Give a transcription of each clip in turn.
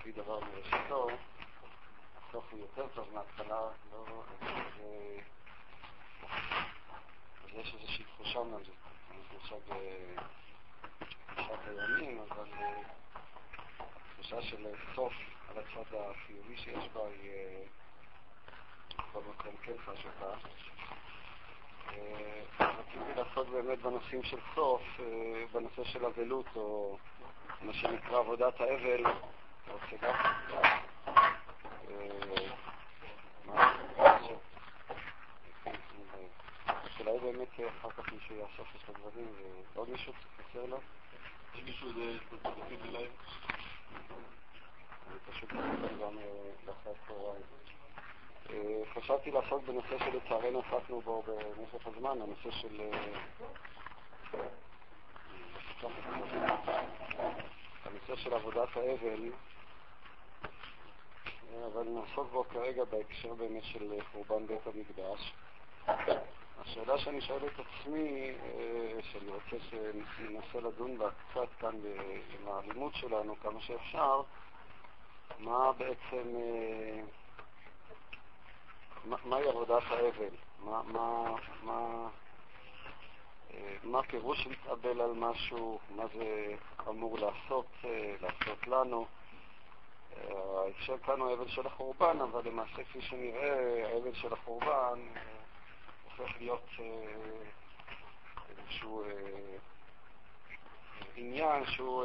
הכי דבר מראשיתו, הסוף הוא יותר טוב מההתחלה, לא, אז יש איזושהי תחושה אומנם, זו תחושה בתחושת הימים, אבל תחושה של סוף על הצד החיובי שיש בה היא במקום כן חשובה. רציתי לעסוק באמת בנושאים של סוף, בנושא של אבלות, או מה שנקרא עבודת האבל. אולי באמת אחר כך מישהו יאסוף את הדברים, ועוד מישהו חסר לו? יש מישהו זה תוצאתי בלייב? אני פשוט חסר גם לאחר צהריים. חשבתי לעסוק בנושא שלצערנו עסקנו בו במשך הזמן, הנושא של... הנושא של עבודת האבל, אבל נעסוק בו כרגע בהקשר באמת של חורבן בית המקדש. השאלה שאני שואל את עצמי, שאני רוצה שננסה לדון בה קצת כאן עם הלימוד שלנו כמה שאפשר, מה בעצם... מהי עבודת האבל? מה, מה, מה, מה פירוש להתאבל על משהו? מה זה אמור לעשות, לעשות לנו? ההקשר כאן הוא האבל של החורבן, אבל למעשה כפי שנראה, האבל של החורבן הופך להיות איזשהו עניין שהוא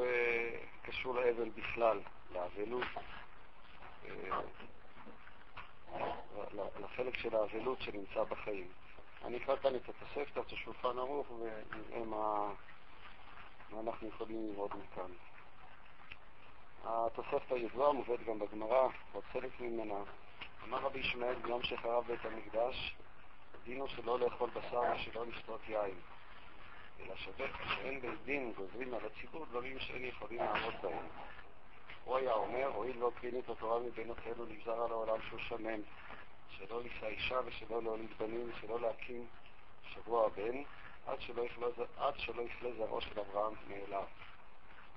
קשור לאבל בכלל, לאבלות. לחלק של האבלות שנמצא בחיים. אני אקרא כאן את התוספתא, את השולחן ערוך, ונראה מה אנחנו יכולים ללמוד מכאן. התוספתא ידועה, מובאת גם בגמרא, עוד חלק ממנה. אמר רבי ישמעאל ביום שחרב בית המקדש, דינו שלא לאכול בשר ושלא לשתות יין. אלא שווה שאין בית דין גוזרים על הציבור דברים שאין יכולים לעמוד בהם. הוא היה אומר, הואיל והקרין את התורה מבינותינו, נגזר על העולם שהוא שמן, שלא לישא אישה ושלא להוליד בנים ושלא להקים שבוע הבן, עד שלא יפלה זרעו של אברהם מאליו.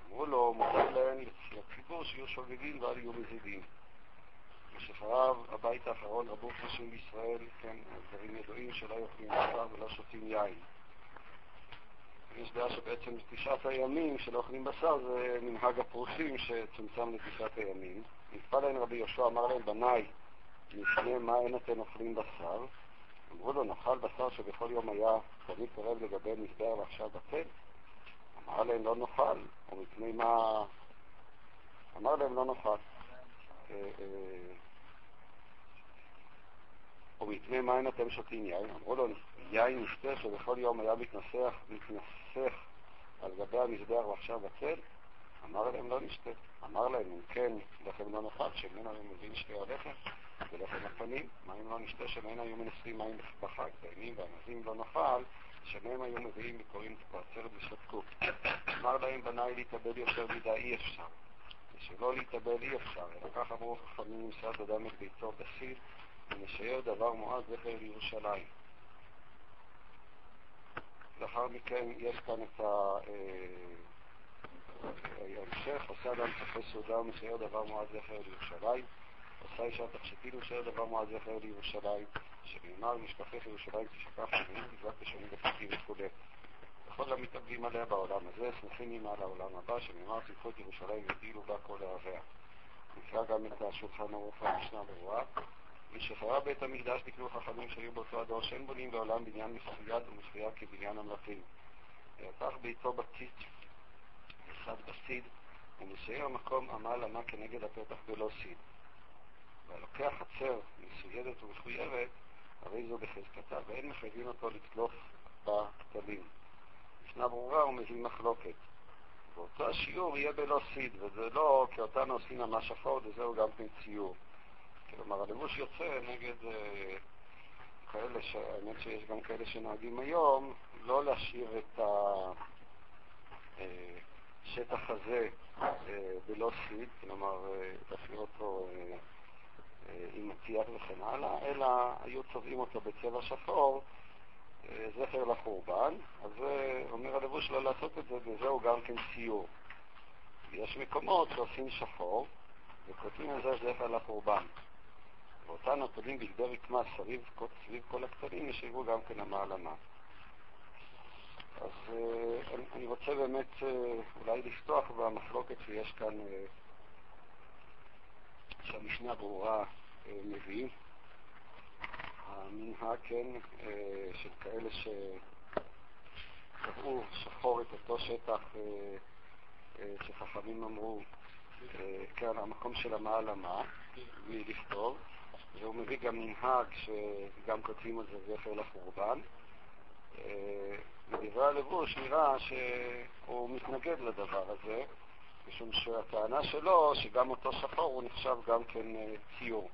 אמרו לו, מותר להם לציבור שיהיו שוגגים ואל יהיו מזידים. ושחרב הבית האחרון רבו נשים בישראל, כן, דברים ידועים שלא יאכלים בשר ולא שותים יין. יש דעה שבעצם תשעת הימים של אוכלים בשר זה מנהג הפרושים שצומצם לתשעת הימים. נתפל להן רבי יהושע, אמר להם, בניי, מפני מה אין אתם אוכלים בשר? אמרו לו, נאכל בשר שבכל יום היה תמיד קרב לגבי מזבח ועכשיו בטל? אמר להם, לא נאכל, ומפני מה... אמר להם, לא נאכל. ומפני מה אין אתם שותים יין? אמרו לו, יין נשתה שבכל יום היה מתנסח, מתנסח על גבי המזבח ועכשיו בצל? אמר להם, לא נשתה. אמר להם, אם כן, לחם לא נאכל, שממנו היו מביאים שתי הלחם ולחם הפנים. מה אם לא נשתה שממנו היו מנסים מים בחג? דיינים וענבים לא נאכל, שמהם היו מביאים וקוראים בעצרת ושתקו. אמר להם, בניי להתאבד יותר מדי אי אפשר. ושלא להתאבד אי אפשר, אלא כך אמרו חכמים נמסד אדם את ביתו בסיד, ונשאר דבר מועד זכר לירושלים. לאחר מכן יש כאן את ההמשך, עושה אדם צפה סעודה ומשאר דבר מועד זכר לירושלים, עושה אישה תכשיטין ומשאר דבר מועד זכר לירושלים, שנאמר משפחך ירושלים תשכח ומין תזרק בשונים ופתקים וכו'. וכל המתאבדים עליה בעולם הזה, שמחים עמה לעולם הבא, שנאמר את ירושלים וגילו בה כל אוהביה. נקרא גם את השולחן ערוך והמשנה ברורה. משחרב בית המקדש תקנו חכמים שהיו באותו הדור שאין בונים בעולם בניין מסויד ומסויד כבניין המלכים. ויפתח ביתו בתית, אחד בסיד, ומסייר המקום עמל עמה כנגד הפתח בלא סיד. והלוקח חצר מסוידת ומחויבת, הרי זו בחזקתה, ואין מחייבים אותו לצלוף בכתבים. משנה ברורה ומביא מחלוקת. ואותו השיעור יהיה בלא סיד, וזה לא כי אותנו עושים ממש אפוד, וזהו גם כן ציור. כלומר, הלבוש יוצא נגד אה, כאלה, האמת שיש גם כאלה שנוהגים היום, לא להשאיר את השטח הזה אה, בלא סיד, כלומר, אה, להשאיר אותו אה, אה, עם מציח וכן הלאה, אלא היו צובעים אותו בצבע שחור, אה, זכר לחורבן, אז אומר הלבוש לא לעשות את זה, וזהו גם כן ציור. יש מקומות שעושים שחור וכותבים על זה זכר לחורבן. ואותן הכותבים בגדי רקמה סביב, כל הכתבים ישאירו גם כן המעלמה. אז uh, אני, רוצה באמת uh, אולי לפתוח במחלוקת שיש כאן, שהמשנה ברורה מביא. המנהג, כן, uh, של כאלה שקבעו שחור את אותו שטח uh, uh, שחכמים אמרו, כן, המקום של המעלמה, בלי לכתוב, והוא מביא גם מנהג שגם כותבים על זה זכר לחורבן. בדברי הלבוש נראה שהוא מתנגד לדבר הזה, משום שהטענה שלו שגם אותו שחור הוא נחשב גם כן ציור.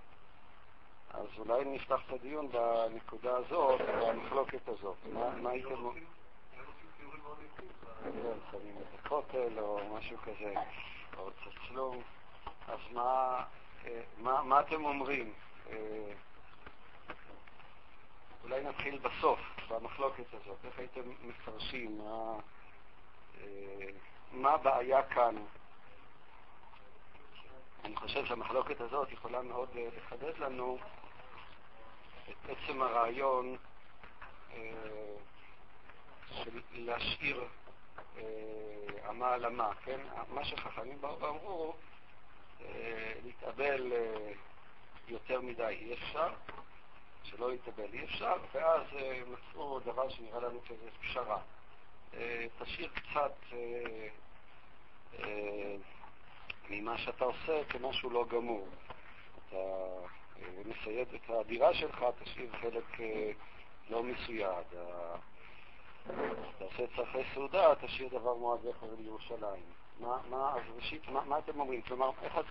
אז אולי נפתח את הדיון בנקודה הזאת, במחלוקת הזאת. מה הייתם... כן, שמים את הכותל או משהו כזה, או צצלום. אז מה אתם אומרים? אולי נתחיל בסוף, במחלוקת הזאת. איך הייתם מפרשים? מה, מה הבעיה כאן? אני חושב שהמחלוקת הזאת יכולה מאוד לחדד לנו את עצם הרעיון של להשאיר המעלמה, כן? מה שחכמים באו ואמרו, להתאבל יותר מדי אי אפשר, שלא יתאבל אי אפשר, ואז מצאו דבר שנראה לנו כזה פשרה. תשאיר קצת ממה שאתה עושה כמשהו לא גמור. אתה מסייד את הדירה שלך, תשאיר חלק לא מסויד. אתה עושה צרכי סעודה, תשאיר דבר מועד זכר לירושלים. מה, מה, אז ראשית, מה, מה אתם אומרים? כלומר, איך את...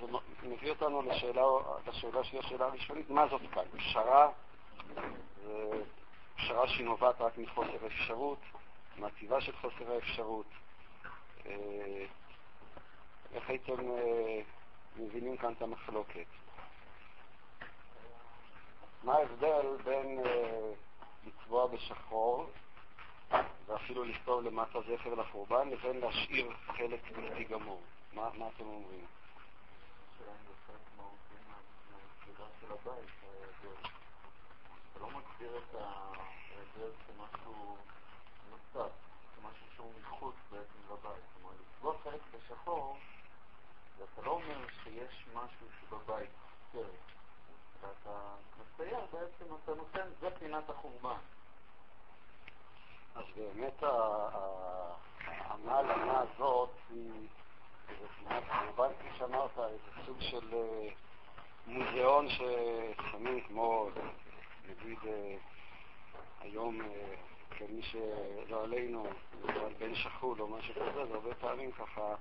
זה מביא אותנו לשאלה, לשאלה שהיא השאלה הראשונית, מה זאת כאן? פשרה? פשרה שהיא נובעת רק מחוסר אפשרות, מהטבעה של חוסר האפשרות. איך הייתם מבינים כאן את המחלוקת? מה ההבדל בין לצבוע בשחור ואפילו לכתוב למטה זכר לחורבן לבין להשאיר חלק בלתי גמור? מה, מה אתם אומרים? לא מגדיר שיש משהו שבבית חסר. ואתה מצייר בעצם, אתה נותן, זה פינת החורבן. אז באמת המעלמה הזאת היא פינת חורבן, כפי שאמרת, איזה סוג של מוזיאון ששמים כמו, נגיד, היום, כמי שלא עלינו, על בן שחול או משהו כזה, זה הרבה פעמים ככה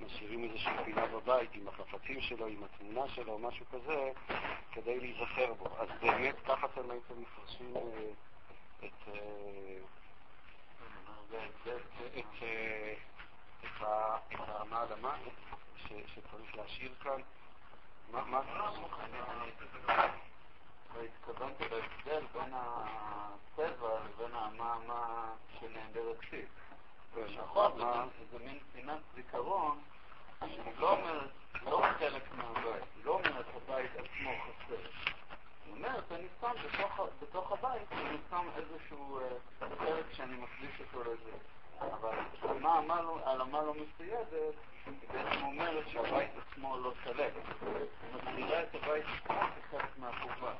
משאירים איזושהי פינה בבית עם החפצים שלו, עם התמונה שלו, משהו כזה, כדי להיזכר בו. אז באמת ככה אתם הייתם מפרשים את... את המעלמה שצריך להשאיר כאן. מה התכוונת בהבדל בין הצבע לבין מה שנאמר אצלי. נכון, זה מין פינת זיכרון שהיא לא אומרת, לא חלק מהבית, היא לא אומרת הבית עצמו חסר. היא אומרת, אני שם בתוך הבית, אני שם איזשהו חלק שאני מקדיש אותו לזה. אבל על המה לא מסוידת, היא בעצם אומרת שהבית עצמו לא שלם. היא מגדירה את הבית עצמו כחלק מהחורבן.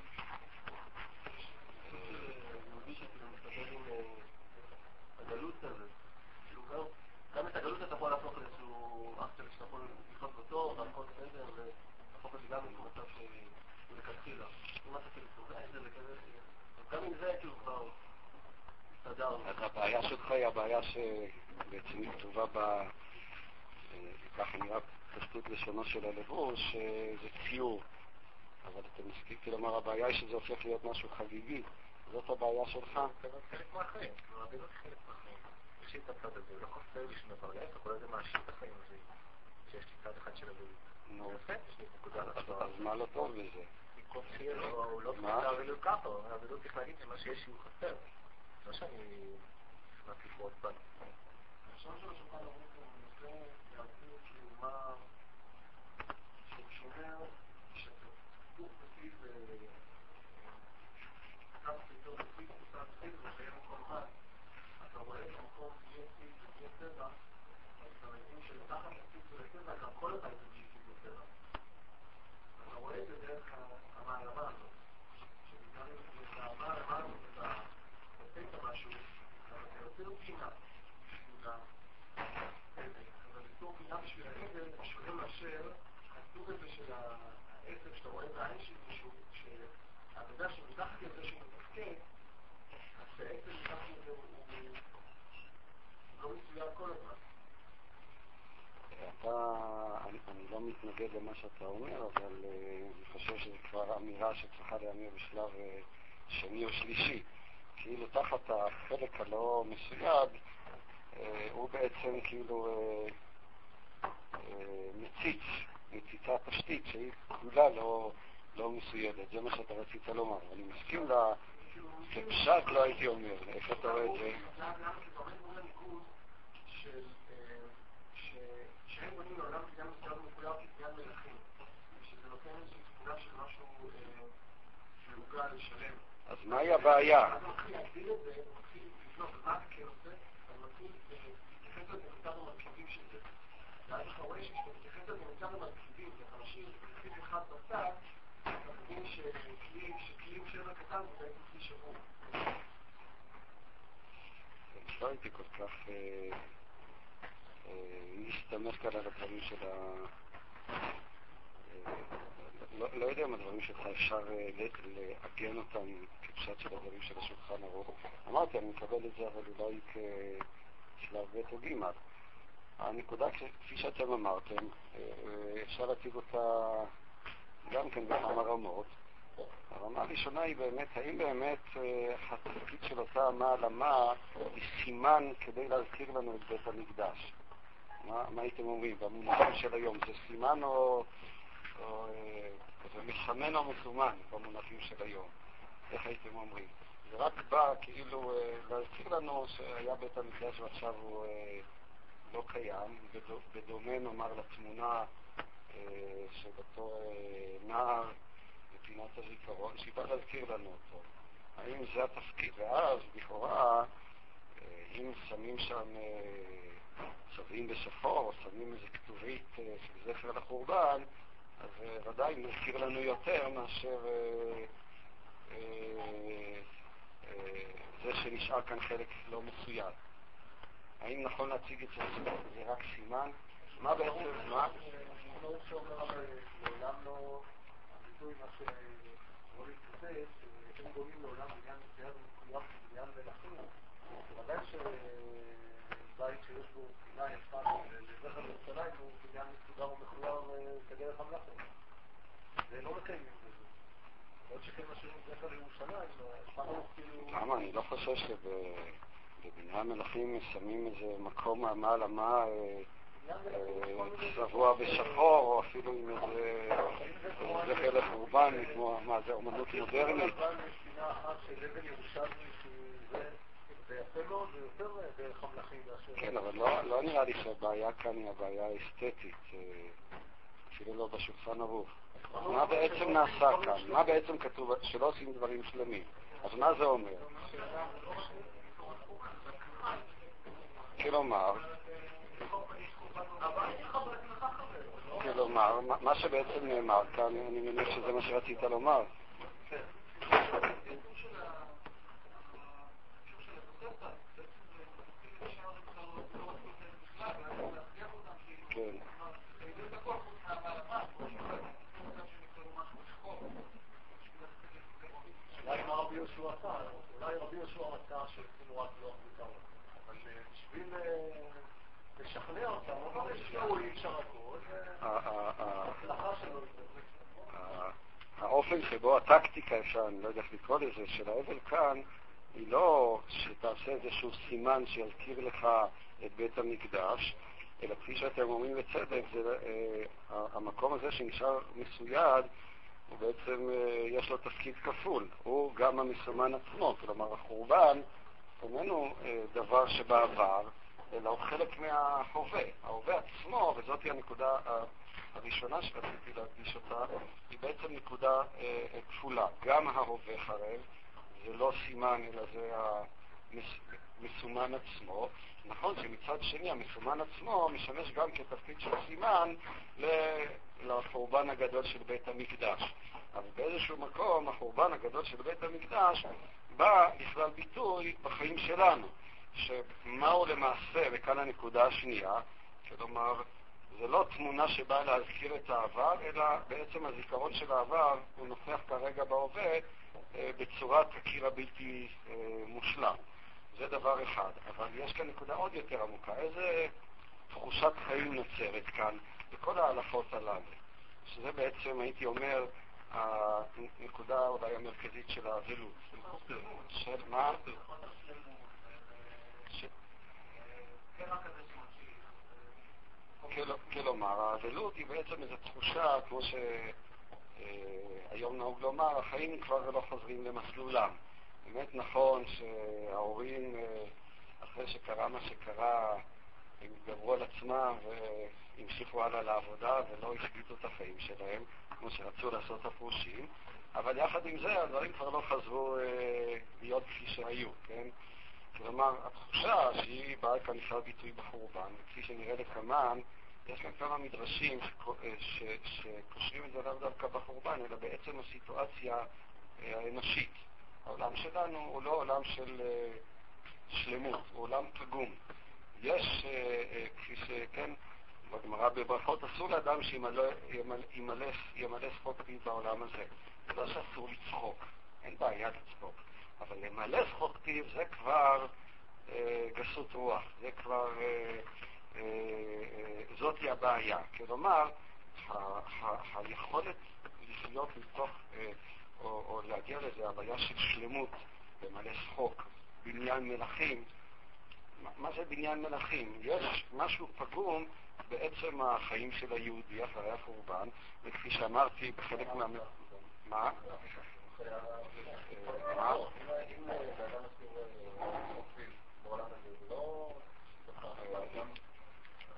הגלות הזה, גם את הגלות אתה יכול להפוך לאיזשהו אקטר שאתה יכול לחיות בתור, והכל בסדר, ולהפוך את זה גם למצב שהוא לכתחילה. אם אתה כאילו צוחק את זה וכזה, גם עם זה כאילו כבר הבעיה שלך היא הבעיה שבעצם כתובה ב... ככה נראה פשטות לשונו של הלבוש, שזה ציור. אבל אתה מסכים, כלומר, הבעיה היא שזה הופך להיות משהו חגיגי. זאת הבעיה שלך? זה חלק מהחיים, הרבנות חלק מהחיים. יש לי את הצד הזה, לא חסר לי שום דבר, להפך, כל זה מעשיר את החיים הזה, שיש לי צד אחד של אביב. נו, יפה, יש לי נקודה על הדבר אז מה לא טוב בזה? במקום שיהיה לו, הוא לא צריך להביא ככה, האבדות צריך להגיד שמה שיש הוא חסר. לא שאני נכנס לפרוט בנו. עכשיו שאתה אומר, אבל אה, אני חושב שזו כבר אמירה שצריכה להיאמר בשלב אה, שני או שלישי. כאילו תחת החלק הלא מסויג, אה, הוא בעצם כאילו מציץ, מציצה תשתית שהיא כולה לא, לא מסוידת. זה מה שאתה רצית לומר. אני מסכים ל... כפשט לא הייתי אומר. איפה אתה רואה את זה? שהם בונים לעולם בניין מסוים מחויב כבניין מלכים, ושזה נותן איזושהי תמונה של משהו מעוגל לשלם. אז מהי הבעיה? אז מתחיל להגדיר את זה, מתחיל לבנות מה זה כן עושה, אז מתחיל להתייחס לזה מצד בעצם כלי שבור. לא הייתי כל כך... להסתמך כאן על הדברים של ה... אה, לא, לא יודע אם הדברים שלך אפשר אה, לעגן אותם כפשט של הדברים של השולחן ערוך. אמרתי, אני מקבל את זה, אבל אולי כשלב ב' או ג'. הנקודה, כפי שאתם אמרתם, אה, אפשר להציג אותה גם כן בכמה רמות. הרמה הראשונה היא באמת, האם באמת התפקיד של אותה אמה על אמה היא סימן כדי להזכיר לנו את בית המקדש? מה, מה הייתם אומרים? במונחים של היום זה סימן או, או כזה מסמן או מסומן במונחים של היום? איך הייתם אומרים? זה רק בא כאילו אה, להזכיר לנו שהיה בית המקדש ועכשיו הוא אה, לא קיים, בדומה נאמר לתמונה אה, שבתור נער בפינת הזיכרון, שהיא באה להזכיר לנו אותו. האם זה התפקיד? ואז לכאורה, אם שמים שם צובעים בשחור, או שמים איזה כתובית אה, של זכר לחורבן, אז אה, ודאי מזכיר לנו יותר מאשר אה, זה שנשאר כאן חלק לא מסוים. האם נכון להציג את זה, זה רק סימן? מה בעצם, מה? שהם בונים לעולם בניין מסוים ומחויב בבניין מלכים, ודאי בית שיש בו פינה יפה לזכר ירושלים הוא בניין מסודר ומחויב כדרך המלאכות. ולא מקיימים את זה. עוד שכן משאירים זכר לירושלים, כאילו... למה? אני לא חושב שבבניין מלכים שמים איזה מקום מעל המה צבוע בשחור, או אפילו עם איזה זכר לחורבן, כמו, מה זה, אומנות מודרנית. כן, אבל לא, לא נראה לי שהבעיה כאן היא הבעיה האסתטית, אה, אפילו לא בשולחן ערוך. מה בעצם נעשה כאן? מה בעצם כתוב שלא עושים דברים שלמים? אז מה זה אומר? כלומר, כלומר, מה שבעצם נאמר כאן, אני מניח שזה מה שרצית לומר. יהושע עשה, אולי רבי יהושע רצה שישימו רק לוח זיכרון, אבל אה, בשביל אה, לשכנע אותם, הוא אפשר האופן שבו הטקטיקה, אפשר, אני לא יודע איך לקרוא לזה, של האבל כאן, היא לא שתעשה איזשהו סימן שיזכיר לך את בית המקדש, אלא כפי שאתם אומרים בצדק, זה אה, המקום הזה שנשאר מסויד, הוא בעצם, אה, יש לו תפקיד כפול. הוא גם המסומן עצמו, כלומר החורבן איננו אה, דבר שבעבר, אלא הוא חלק מההווה. ההווה עצמו, וזאת היא הנקודה הראשונה שרציתי להדגיש אותה, היא בעצם נקודה אה, כפולה. גם ההווה חרב, זה לא סימן, אלא זה המסומן עצמו. נכון שמצד שני המסומן עצמו משמש גם כתפקיד של סימן לחורבן הגדול של בית המקדש. אז באיזשהו מקום החורבן הגדול של בית המקדש בא לכלל ביטוי בחיים שלנו, שמהו למעשה, וכאן הנקודה השנייה, כלומר, זה לא תמונה שבאה להזכיר את העבר, אלא בעצם הזיכרון של העבר הוא נוכח כרגע בהווה אה, בצורת הקיר הבלתי אה, מושלם. זה דבר אחד. אבל יש כאן נקודה עוד יותר עמוקה. איזה תחושת חיים נוצרת כאן בכל ההלכות הללו, שזה בעצם, הייתי אומר, הנקודה אולי המרכזית של האבלות. של מה? כלומר, האבלות היא בעצם איזו תחושה, כמו שהיום נהוג לומר, החיים כבר לא חוזרים למסלולם. באמת נכון שההורים, אחרי שקרה מה שקרה, הם התגברו על עצמם והמשיכו הלאה לעבודה ולא השביתו את החיים שלהם, כמו שרצו לעשות הפרושים, אבל יחד עם זה הדברים כבר לא חזרו אה, להיות כפי שהיו, כן? כלומר, התחושה שהיא באה כאן בכלל ביטוי בחורבן, וכפי שנראה לקמן, יש כאן כמה מדרשים אה, שקושרים את זה לאו דווקא בחורבן, אלא בעצם הסיטואציה אה, האנושית. העולם שלנו הוא לא עולם של אה, שלמות, הוא עולם פגום. יש, כפי שכן, בגמרא בברכות, אסור לאדם שימלא שחוק פיו בעולם הזה. זה לא שאסור לצחוק, אין בעיה לצחוק. אבל למלא שחוק פיו זה כבר אה, גסות רוח, זה כבר, אה, אה, זאתי הבעיה. כלומר, היכולת לחיות מתוך, או, או להגיע לזה, הבעיה של שלמות, למלא שחוק, בניין מלכים, מה, מה זה בניין מלכים? יש משהו פגום בעצם החיים של היהודי אחרי החורבן, וכפי שאמרתי בחלק מה... מה?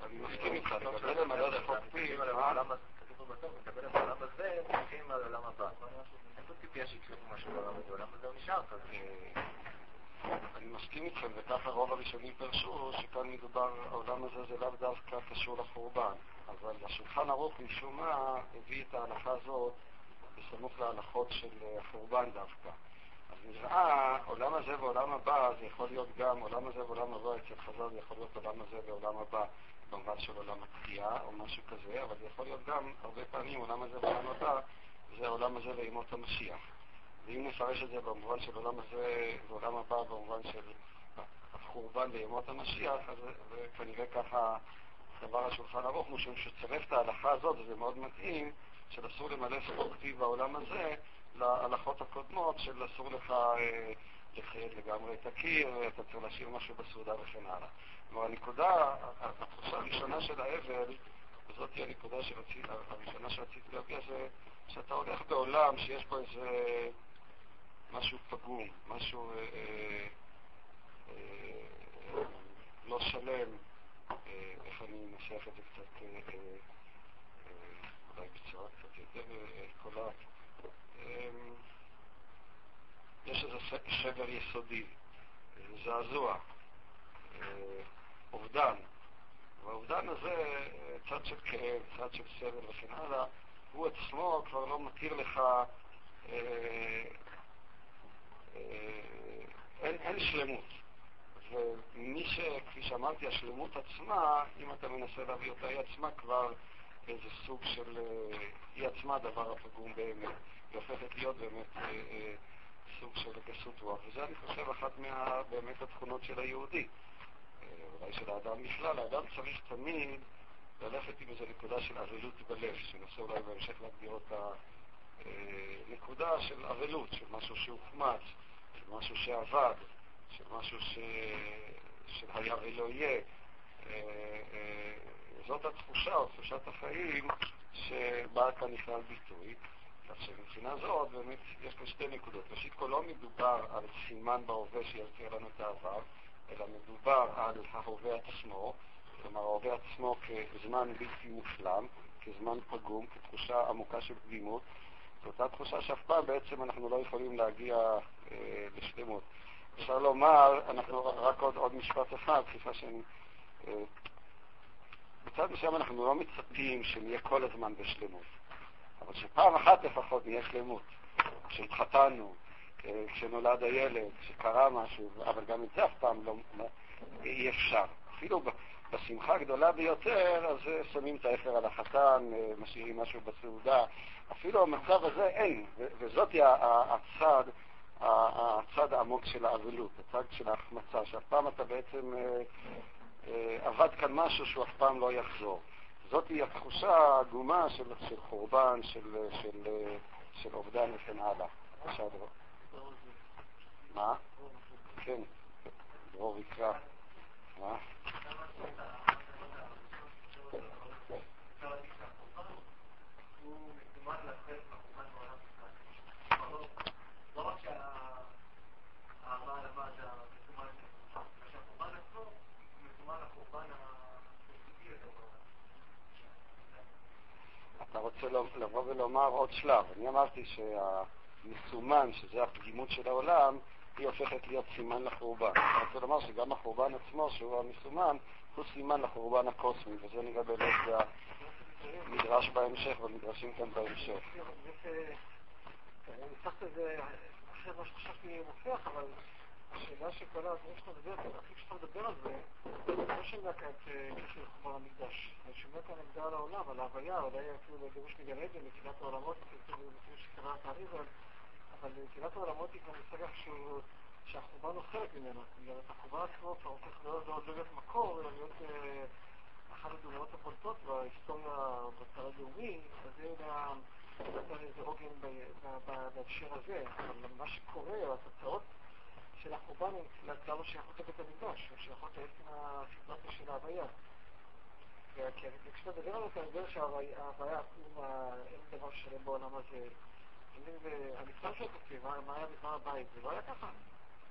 אני מסכים איתך, פיו, מדבר על העולם הזה, הולכים על העולם הבא. אין פה שיקרה משהו בעולם הזה, העולם הזה נשאר כזה. אני מסכים איתכם, וככה רוב הראשונים פרשו, שכאן מדובר, העולם הזה זה לאו דווקא קשור לחורבן. אבל השולחן ערוך משום מה הביא את ההנחה הזאת בסמוך להלכות של החורבן דווקא. אז נראה, עולם הזה ועולם הבא, זה יכול להיות גם עולם הזה ועולם הבא, אצל חז"ל זה יכול להיות עולם הזה ועולם הבא, במובן של עולם התחייה או משהו כזה, אבל זה יכול להיות גם, הרבה פעמים, עולם הזה ועולם הבא, זה העולם הזה וימות המשיח. ואם נפרש את זה במובן של עולם הזה ועולם הבא, במובן של החורבן וימות המשיח, אז זה כנראה ככה דבר השולחן ערוך, משום שצרף את ההלכה הזאת, וזה מאוד מתאים, של אסור למלא ספור כתיב בעולם הזה להלכות הקודמות של אסור לך אה, לחייד לגמרי את הקיר, אתה צריך להשאיר משהו בסעודה וכן הלאה. כלומר, הנקודה, התחושה הראשונה של האבל, וזאת היא הנקודה שרצית, הראשונה שרציתי להגיע, זה שאתה הולך בעולם שיש בו איזה משהו פגום, משהו אה, אה, אה, לא שלם, אה, איך אני אנסח את זה קצת, אה, אה אולי בצורה קצת יותר אה, קולעת. אה, יש איזה שבר יסודי, זעזוע, אה, אובדן. והאובדן הזה, צד של כאב, צד של סבל וכן הלאה, הוא עצמו כבר לא מתיר לך, אה, אה, אין, אין שלמות. ומי ש... כפי שאמרתי, השלמות עצמה, אם אתה מנסה להביא אותה, היא עצמה כבר איזה סוג של... אה, היא עצמה הדבר הפגום באמת. היא הופכת להיות באמת אה, אה, סוג של גסות רוח. וזה, אני חושב, אחת מה... באמת התכונות של היהודי. אולי של האדם בכלל. האדם צריך תמיד ללכת עם איזו נקודה של אבלות בלב, שננסה אולי בהמשך להגדיר אותה נקודה של אבלות, של משהו שהוחמץ, של משהו שעבד, של משהו ש... שהיה ולא יהיה. זאת התחושה או תחושת החיים שבאה כאן נכלל ביטוי. כך שמבחינה זאת באמת יש כאן שתי נקודות. ראשית כל לא מדובר על סימן בהווה שיזכיר לנו את העבר, אלא מדובר על ההווה עצמו, כלומר ההווה עצמו כזמן בלתי מושלם, כזמן פגום, כתחושה עמוקה של פגימות. זו אותה תחושה שאף פעם בעצם אנחנו לא יכולים להגיע אה, לשלמות. אפשר לומר, אנחנו רק עוד, עוד משפט אחד, סליחה שאני... אה, בצד מסוים אנחנו לא מצפים שנהיה כל הזמן בשלמות, אבל שפעם אחת לפחות נהיה שלמות. כשהתחתנו, כשנולד הילד, כשקרה משהו, אבל גם את זה אף פעם לא, אי אפשר. אפילו בשמחה הגדולה ביותר, אז שמים את האפר על החתן, משאירים משהו בסעודה. אפילו המצב הזה אין, וזאת הצד, הצד העמוק של האבלות, הצד של ההחמצה, שאף פעם אתה בעצם אה, עבד כאן משהו שהוא אף פעם לא יחזור. זאתי התחושה העגומה של, של חורבן, של, של, של אובדן וכן הלאה. בבקשה, דרור. מה? כן, דרור יקרא. מה? אתה רוצה לבוא ולומר עוד שלב. אני אמרתי שהמסומן, שזה הפגימות של העולם, היא הופכת להיות סימן לחורבן. אני רוצה לומר שגם החורבן עצמו, שהוא המסומן, הוא סימן לחורבן הקוסמי, וזה נראה באמת המדרש בהמשך, במדרשים כאן בהמשך. ניסחת את זה אחרי מה שחשבתי מוכיח, אבל השאלה שכל הדברים שאתה מדבר, הכי כשאתה מדבר על זה, לא כאן את קשר לחובר המקדש. אני שומע כאן עמדה על העולם, על ההוויה, אולי אפילו לגירוש מגן עדן, נטילת העולמות, לפי שקרא את האריזל, אבל נטילת העולמות היא כבר מושג שהחורבן הוא חלק ממנו. החורבן עצמו כבר הופך לא להיות מקור, אלא להיות אחת הדוגמאות הבולטות בהיסטוריה בצד הלאומי, אז זה נתן איזה עוגן בהקשר הזה. אבל מה שקורה, התוצאות של החורבן כלל לא שייכות לבית המקדש, הן שייכות לעצם הסיטואציה של ההוויה. וכשאתה מדבר על זה, אתה מדבר שההוויה, אין דבר שלם בעולם הזה. המקצוע שאת עושה, מה היה בזמן הבית? זה לא היה ככה.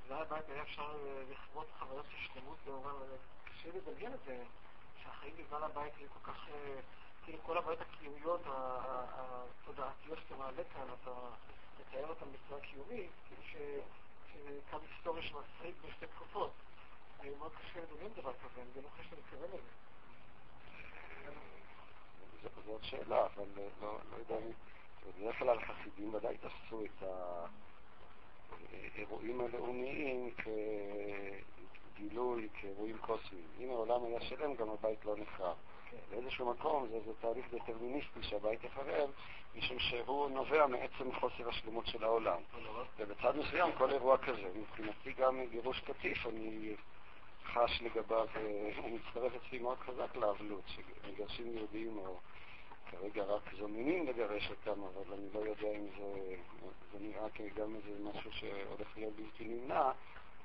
בזמן הבית היה אפשר לכבוד חוויות של שלמות במובן הזה. קשה לדמיין את זה, שהחיים בזמן הבית היו כל כך, כאילו כל הבעיות הקיומיות, התודעתיות שאתה מעלה כאן, אתה מתאר אותן בצורה קיומית, כאילו שזה קו היסטורי שמפריד בשתי תקופות. מאוד קשה לדמיין דבר כזה, אני לא חושב שאתה מתכוון לזה. זאת שאלה, אבל לא יודע אם... בדרך כלל החסידים ודאי תפסו את האירועים הלאומיים כגילוי, כאירועים קוסמיים. אם העולם היה שלם, גם הבית לא נחרב. באיזשהו מקום זה, זה תהליך דטרמיניסטי שהבית יחרב, משום שהוא נובע מעצם חוסר השלמות של העולם. ובצד מסוים כל אירוע כזה, מבחינתי גם גירוש קטיף, אני חש לגביו, הוא מצטרף אצלי מאוד חזק לאבלות, שמגרשים יהודים או... כרגע רק זוממים לגרש אותם, אבל אני לא יודע אם זה, זה נראה כגם איזה משהו שהולך להיות בלתי נמנע,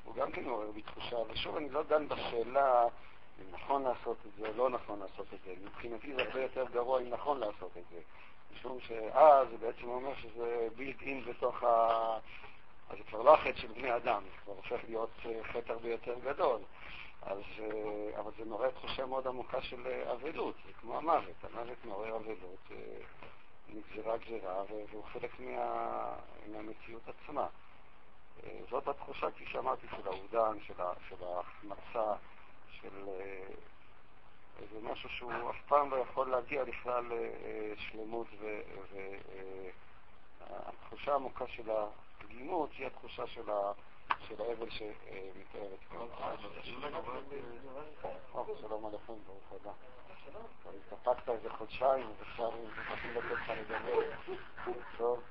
הוא גם כן מעורר בי תחושה, ושוב, אני לא דן בשאלה אם נכון לעשות את זה או לא נכון לעשות את זה. מבחינתי זה הרבה יותר גרוע אם נכון לעשות את זה. משום שאז זה בעצם אומר שזה בילט אין בתוך ה... אז זה כבר לא החטא של בני אדם, זה כבר הופך להיות חטא הרבה יותר גדול. אז, אבל זה מעורר תחושה מאוד עמוקה של אבלות, זה כמו המוות, המוות מעורר אבלות, נגזרה גזירה, והוא חלק מה, מהמציאות עצמה. זאת התחושה, כפי שאמרתי, של האובדן, של ההחמצה, של איזה משהו שהוא אף פעם לא יכול להגיע לכלל שלמות, והתחושה העמוקה של הפגימות היא התחושה של האבל שמתארת כאן. שלום עליכם, ברוך הבא. התאפקת איזה חודשיים, ועכשיו מתחילים לתת לך לדבר. טוב.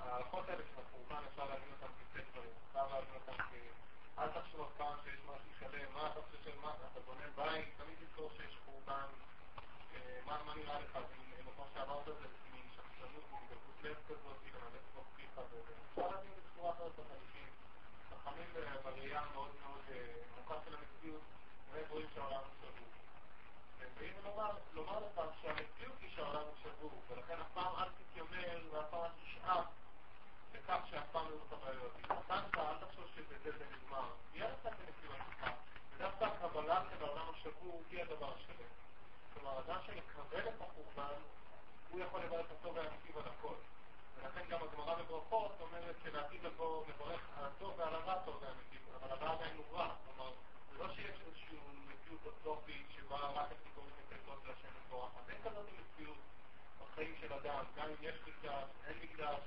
ההערכות האלה של החורבן אפשר להבין אותם כשתי דברים. אפשר להבין אותם כ... אל תחשוב אף פעם שיש משהו שלם, מה אתה חושב של מה, אתה בונה בית, תמיד תזכור שיש חורבן. מה נראה לך, כמו שאמרת, זה משחצנות, מדקות לב כזאת, למלא תוך פיך, ואפשר להבין את זה בצורה אחרת בחליפים. חכמים בראייה מאוד מאוד עמוקה של המציאות, רואים שהעולם הוא שבור. ובאים לומר לך שהמציאות היא שהעולם הוא שבור, ולכן אף פעם אל תתיימר ואף פעם אל תשאף לכך שאף פעם לא יהיו הבעיות. התחתנת, אל תחשוב שבזה זה נגמר. תהיה לך את המציאות שלך, ודווקא הקבלה של העולם השבור היא הדבר השלם. כלומר, אדם שמקבל את החורבן, הוא יכול לברך הטוב והנתיב על הכל. ולכן גם הגמרא בברכות אומרת שלעתיד לבוא מברך על הטוב ועל הרע טוב והנתיב, אבל הרע עדיין רע. כלומר, זה לא שיש איזושהי מציאות אוטופית שבה רק הסיכויים מתקדמות והשם מבורך. אין כזאת מציאות בחיים של אדם, גם אם יש מקדש, אין מקדש.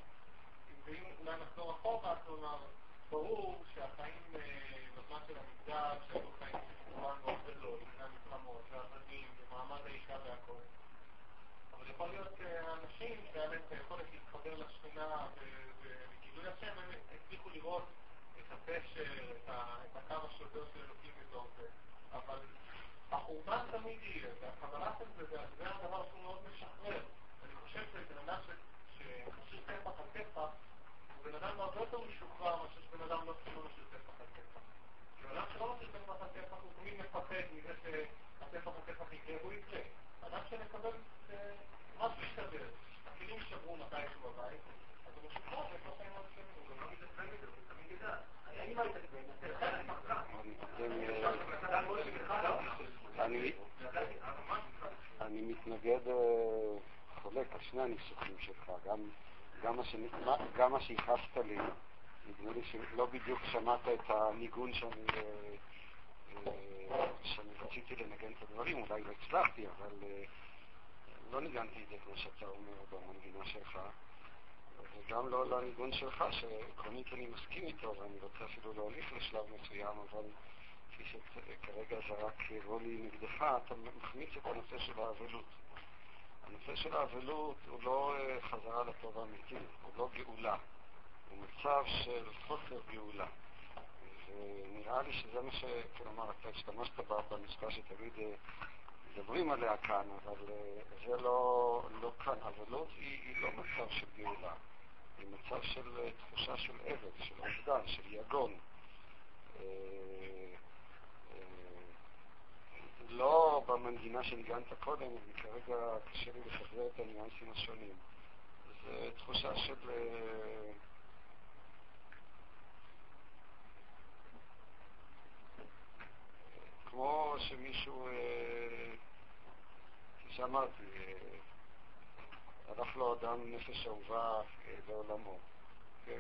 ואם אולי נחזור אחורה, כלומר, ברור שהחיים בזמן של המקדש היו חיים של חורבן מאוד גדול, בגלל מלחמות ועבדים ומעמד האישה והכל. אבל יכול להיות אנשים שהיה להם את היכולת להתחבר לשכינה ולגילוי השם, הם הצליחו הקשר, את הקו השוטר של אלוקים בתוך זה, אבל החורבן תמיד יהיה, והחזרה של זה, זה הדבר שהוא מאוד משחרר. אני חושב שבן אדם שמשאיר טפח על טפח, הוא בן אדם הרבה יותר משוחרר מאשר שבן אדם לא משאיר טפח על טפח. בן אדם שלא משאיר טפח על טפח, הוא תמיד מפחד מזה שהטפח על טפח יקרה, והוא יקרה. אדם שמקבל משהו יסתדר, הכלים יישברו מתישהו בבית, אז הוא משוחרר, ויש לו חיים על שנים, הוא גם לא מתעצבן מזה, הוא תמיד ידע. אני לא אני מתנגד, חולק על שני הניסוחים שלך, גם מה שייחסת לי, נדמה לי שלא בדיוק שמעת את הניגון שאני שאני רציתי לנגן את הדברים, אולי לא הצלחתי, אבל לא ניגנתי את זה כמו שאתה אומר במנגינה שלך. וגם לא לניגון שלך, שעקרונית אני מסכים איתו, ואני רוצה אפילו להוליך לשלב מסוים, אבל כפי שכרגע זרק רולי נגדך, אתה מחמיץ את הנושא של האבלות. הנושא של האבלות הוא לא חזרה לטוב האמיתי, הוא לא גאולה, הוא מצב של חוסר גאולה. ונראה לי שזה מה ש... כלומר, אתה השתמשת בנוסחה שתמיד מדברים עליה כאן, אבל זה לא, לא כאן. אבלות היא, היא לא מצב של גאולה. היא מצב של תחושה של עבד, של אובדן, של יגון. לא במנגינה שניגנת קודם, וכרגע קשה לי לשחרר את הניואנסים השונים. זו תחושה של... כמו שמישהו, כפי שאמרתי, הלך לו אדם נפש אהובה לעולמו, כן?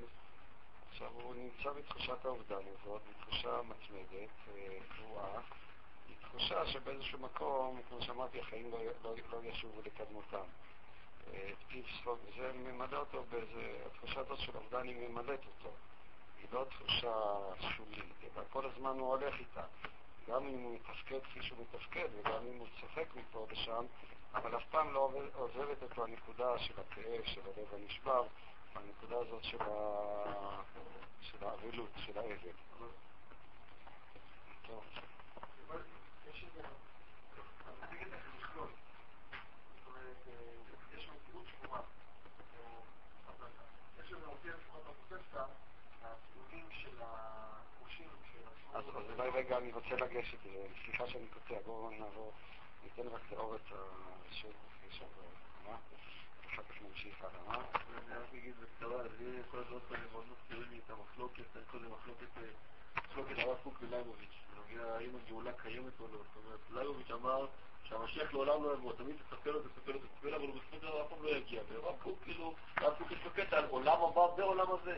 עכשיו הוא נמצא בתחושת האובדן הזאת, בתחושה מתמדת, קבועה, היא תחושה שבאיזשהו מקום, כמו שאמרתי, החיים לא, לא, לא ישובו לקדמותם. זה ממלא אותו באיזה, התחושה הזאת של אובדן היא ממלאת אותו. היא לא תחושה שולית, אלא כל הזמן הוא הולך איתה. גם אם הוא מתפקד כפי שהוא מתפקד, וגם אם הוא צוחק מפה ושם, אבל אף פעם לא עוזבת אותו הנקודה של הכאב, של הלב הנשבר, הנקודה הזאת של, ה... של האבלות, של האבל. טוב. יש איזה... יש מציאות שבורה. יש איזה מופיע לפחות בפרופסטה, הציונים של החושים אז אולי רגע אני רוצה לגשת, סליחה שאני קוטע, בואו נעבור, ניתן רק לאור את השוק, מה? אחר כך נמשיך הלאה, מה? אני רק אגיד בקצרה, זה כל הדעות האלה מאוד מזכירים לי את המחלוקת, אני קודם מחלוקת, מחלוקת הרב קוק ולייבוביץ', בנוגע האם הגאולה קיימת או לא, זאת אומרת, לייבוביץ' אמר שהמשיח לעולם לא יבוא, תמיד תספר לו, תספר לו, תספר לו, אבל הוא בסופו של דבר אף פעם לא יגיע, והרב קוק כאילו, הרב קוק יש לו קטע על עולם הבא ועולם הזה.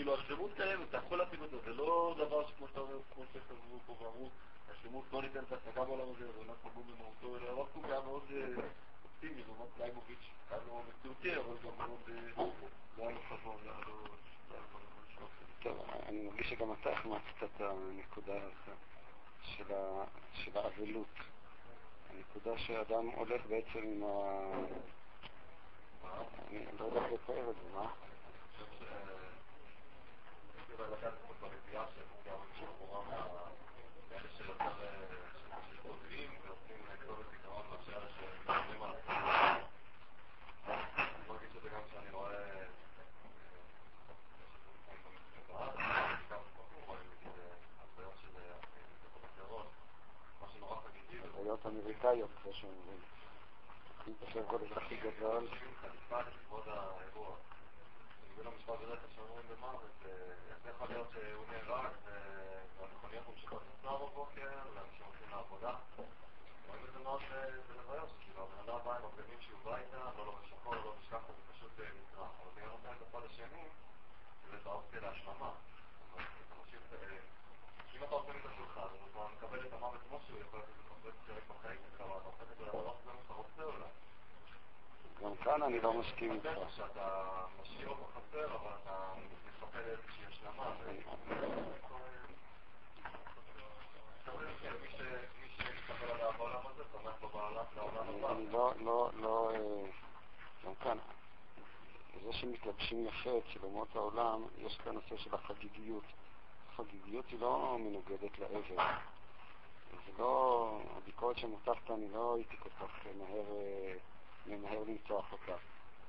כאילו השלמות קיימת, אתה יכול להשיג אותה, זה לא דבר שכמו שאתה אומר, כמו שחזרו פה ואמרו, השלמות לא ניתנת להשגה בעולם הזה, זה עולם פגום במהותו, אלא הרב קוק היה מאוד אופטימי, לעומת לייבוביץ', היה לו מציאותי, אבל גם מאוד, לא היה לו חזון, לא היה לו... טוב, אני מרגיש שגם אתה החמצת את הנקודה של האבלות. הנקודה שאדם הולך בעצם עם ה... אני לא יודע איך לתאר את זה, מה? חיות אמריקאיות, כמו שאומרים. אני חושב הכי גדול. בגלל המשפט בדרך כלל שאומרים במוות, איך יכול להיות שהוא נהרג והמכוניות ממשיכות לנסוע בבוקר ואנשים הולכים לעבודה? רואים את זה מאוד בלוויות, כאילו הבן אדם בא עם הבגדים שהוא בא איתה, לא לובש שחור, לא לובש ככה, זה פשוט נצרך. אבל זה נותן את הצד השני, זה את האופציה להשלמה. אם אתה עושה מזה שלך, אז אתה מקבל את המוות כמו שהוא, יכול להיות שזה חלק בחיים שלך, אבל אתה הופך את זה לדבר שאתה רוצה אולי. גם כאן אני לא מסכים איתך. לא, לא, לא, גם כאן, זה שמתלבשים יפה אצל אומות העולם, יש כאן נושא של החגיגיות. חגיגיות היא לא מנוגדת לאבל. זה לא, הביקורת שמותחת, אני לא הייתי כל כך מהר, אה, ממהר למתוח אותה.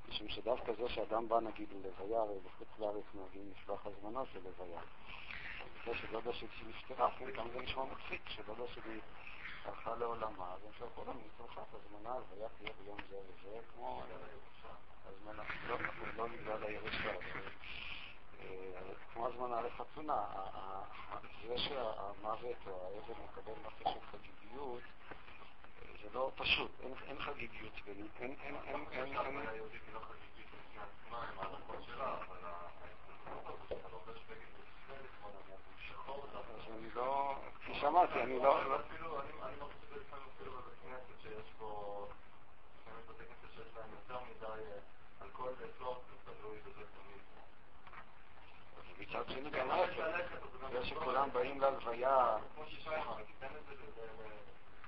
משום שדווקא זה שאדם בא נגיד ללוויה, הרי בחוץ לארץ נוהגים לשלוח הזמנות ללוויה. זה שדודה שלי נפטרה, גם זה נשמע מצחיק, שדודה שלי הלכה לעולמה, אז הם שלחו לנו מצרפת הזמנה, הלוויה תהיה ביום זה וזה, כמו הזמנה, לא, לא בגלל הירושה. כמו הזמנה לחתונה, זה שהמוות או האבל מקבל נושא של חגיגיות, זה לא פשוט, אין חגיגיות ביני, אין, אין, אין, אין, אין... אז אני לא, כפי שאמרתי, אני לא... בזה תמיד. מצד שני גם ההפך, זה שכולם באים להלוויה... כמו ששי אמר, תיתן את זה,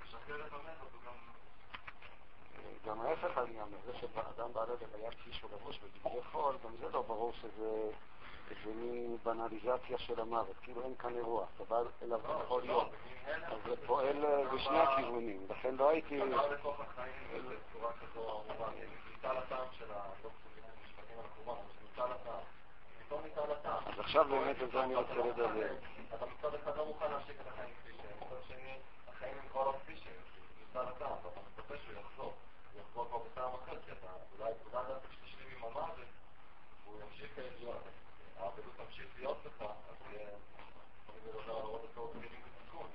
לשחרר את המתח. גם ההפך אני אומר, זה שאדם בא ללוויה כפי שהוא לבוש בדברי חול, גם זה לא ברור שזה איזה מין בנליזציה של המוות, כאילו אין כאן אירוע, אתה בא אליו בכל יום, אז זה פועל בשני הכיוונים, לכן לא הייתי... אז עכשיו באמת על זה אני רוצה לדבר. אתה מצד אחד לא מוכן להמשיך את החיים כפי שהם, מצד שני, החיים הם כבר לא כפי שהם, ניסה לטעם, ואתה מצפה שהוא יחזור. הוא יחזור כבר בטעם אחר, כי אתה אולי תעודת דעת שתשלים עם המוות, והוא ימשיך להיות, האבלות תמשיך להיות לך, אז יהיה, אני מדבר על עוד הצעות כלים בתיקון.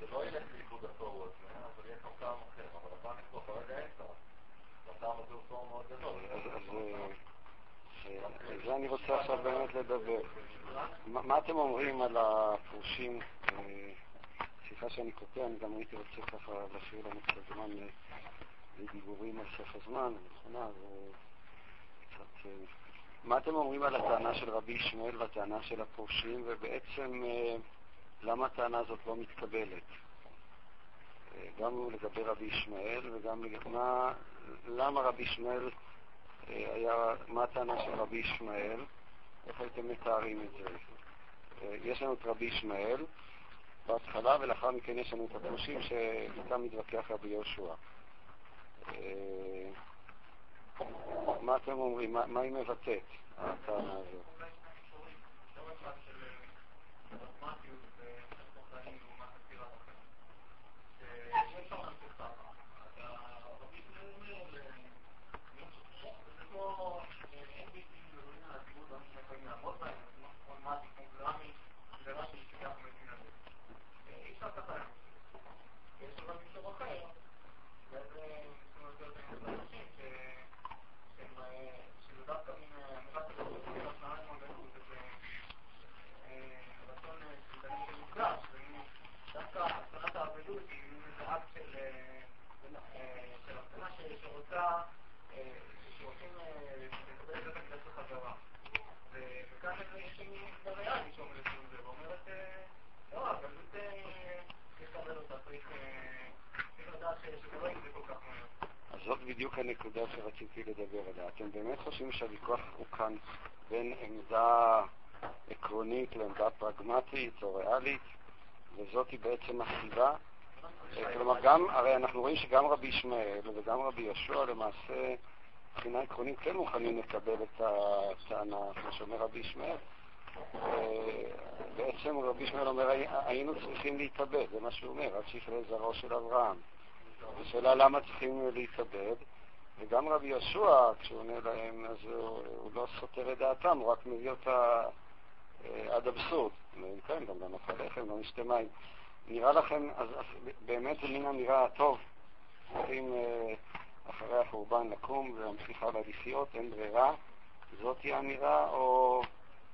זה לא ילך לאיבוד התוהו הזה, אבל יהיה כאן טעם אחר, אבל הטעם אצלו כרגע אין טעם. והטעם הזה הוא תוהו מאוד גדול. על זה אני רוצה עכשיו באמת לדבר. מה אתם אומרים על הפרושים? סליחה שאני קוטע, אני גם הייתי רוצה ככה להשאיר לנו קצת זמן לדיבורים על סוף הזמן, נכונה, וקצת... מה אתם אומרים על הטענה של רבי ישמעאל והטענה של הפרושים, ובעצם למה הטענה הזאת לא מתקבלת? גם לגבי רבי ישמעאל וגם לגבי... למה רבי ישמעאל היה, מה הטענה של רבי ישמעאל? איך הייתם מתארים את זה? יש לנו את רבי ישמעאל בהתחלה, ולאחר מכן יש לנו את הפרושים שאיתם מתווכח רבי יהושע. מה אתם אומרים? מה, מה היא מבטאת, הטענה הזאת? זאת בדיוק הנקודה שרציתי לדבר עליה. אתם באמת חושבים שהוויכוח הוא כאן בין עמדה עקרונית לעמדה פרגמטית או ריאלית, וזאת היא בעצם הסיבה? כלומר, גם, הרי אנחנו רואים שגם רבי ישמעאל וגם רבי יהושע למעשה מבחינה עקרונית כן מוכנים לקבל את הטענה, כמו שאומר רבי ישמעאל. בעצם רבי ישמעאל אומר, היינו צריכים להתאבד, זה מה שהוא אומר, עד שיכלה זרעו של אברהם. השאלה למה צריכים להתאבד, וגם רבי יהושע, כשהוא עונה להם, אז הוא, הוא לא סותר את דעתם, הוא רק מביא אותה אה, עד אבסורד. כן, גם לא נאכל לחם, לא נשתה מים. נראה לכם, אז, אז באמת זה מן אמירה, טוב, צריכים אה, אחרי החורבן לקום ולהמשיך הלאה אין ברירה, זאת היא האמירה, או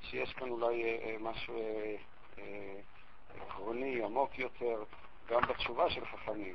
שיש כאן אולי אה, אה, משהו אה, אה, עקרוני, עמוק יותר, גם בתשובה של חכמים.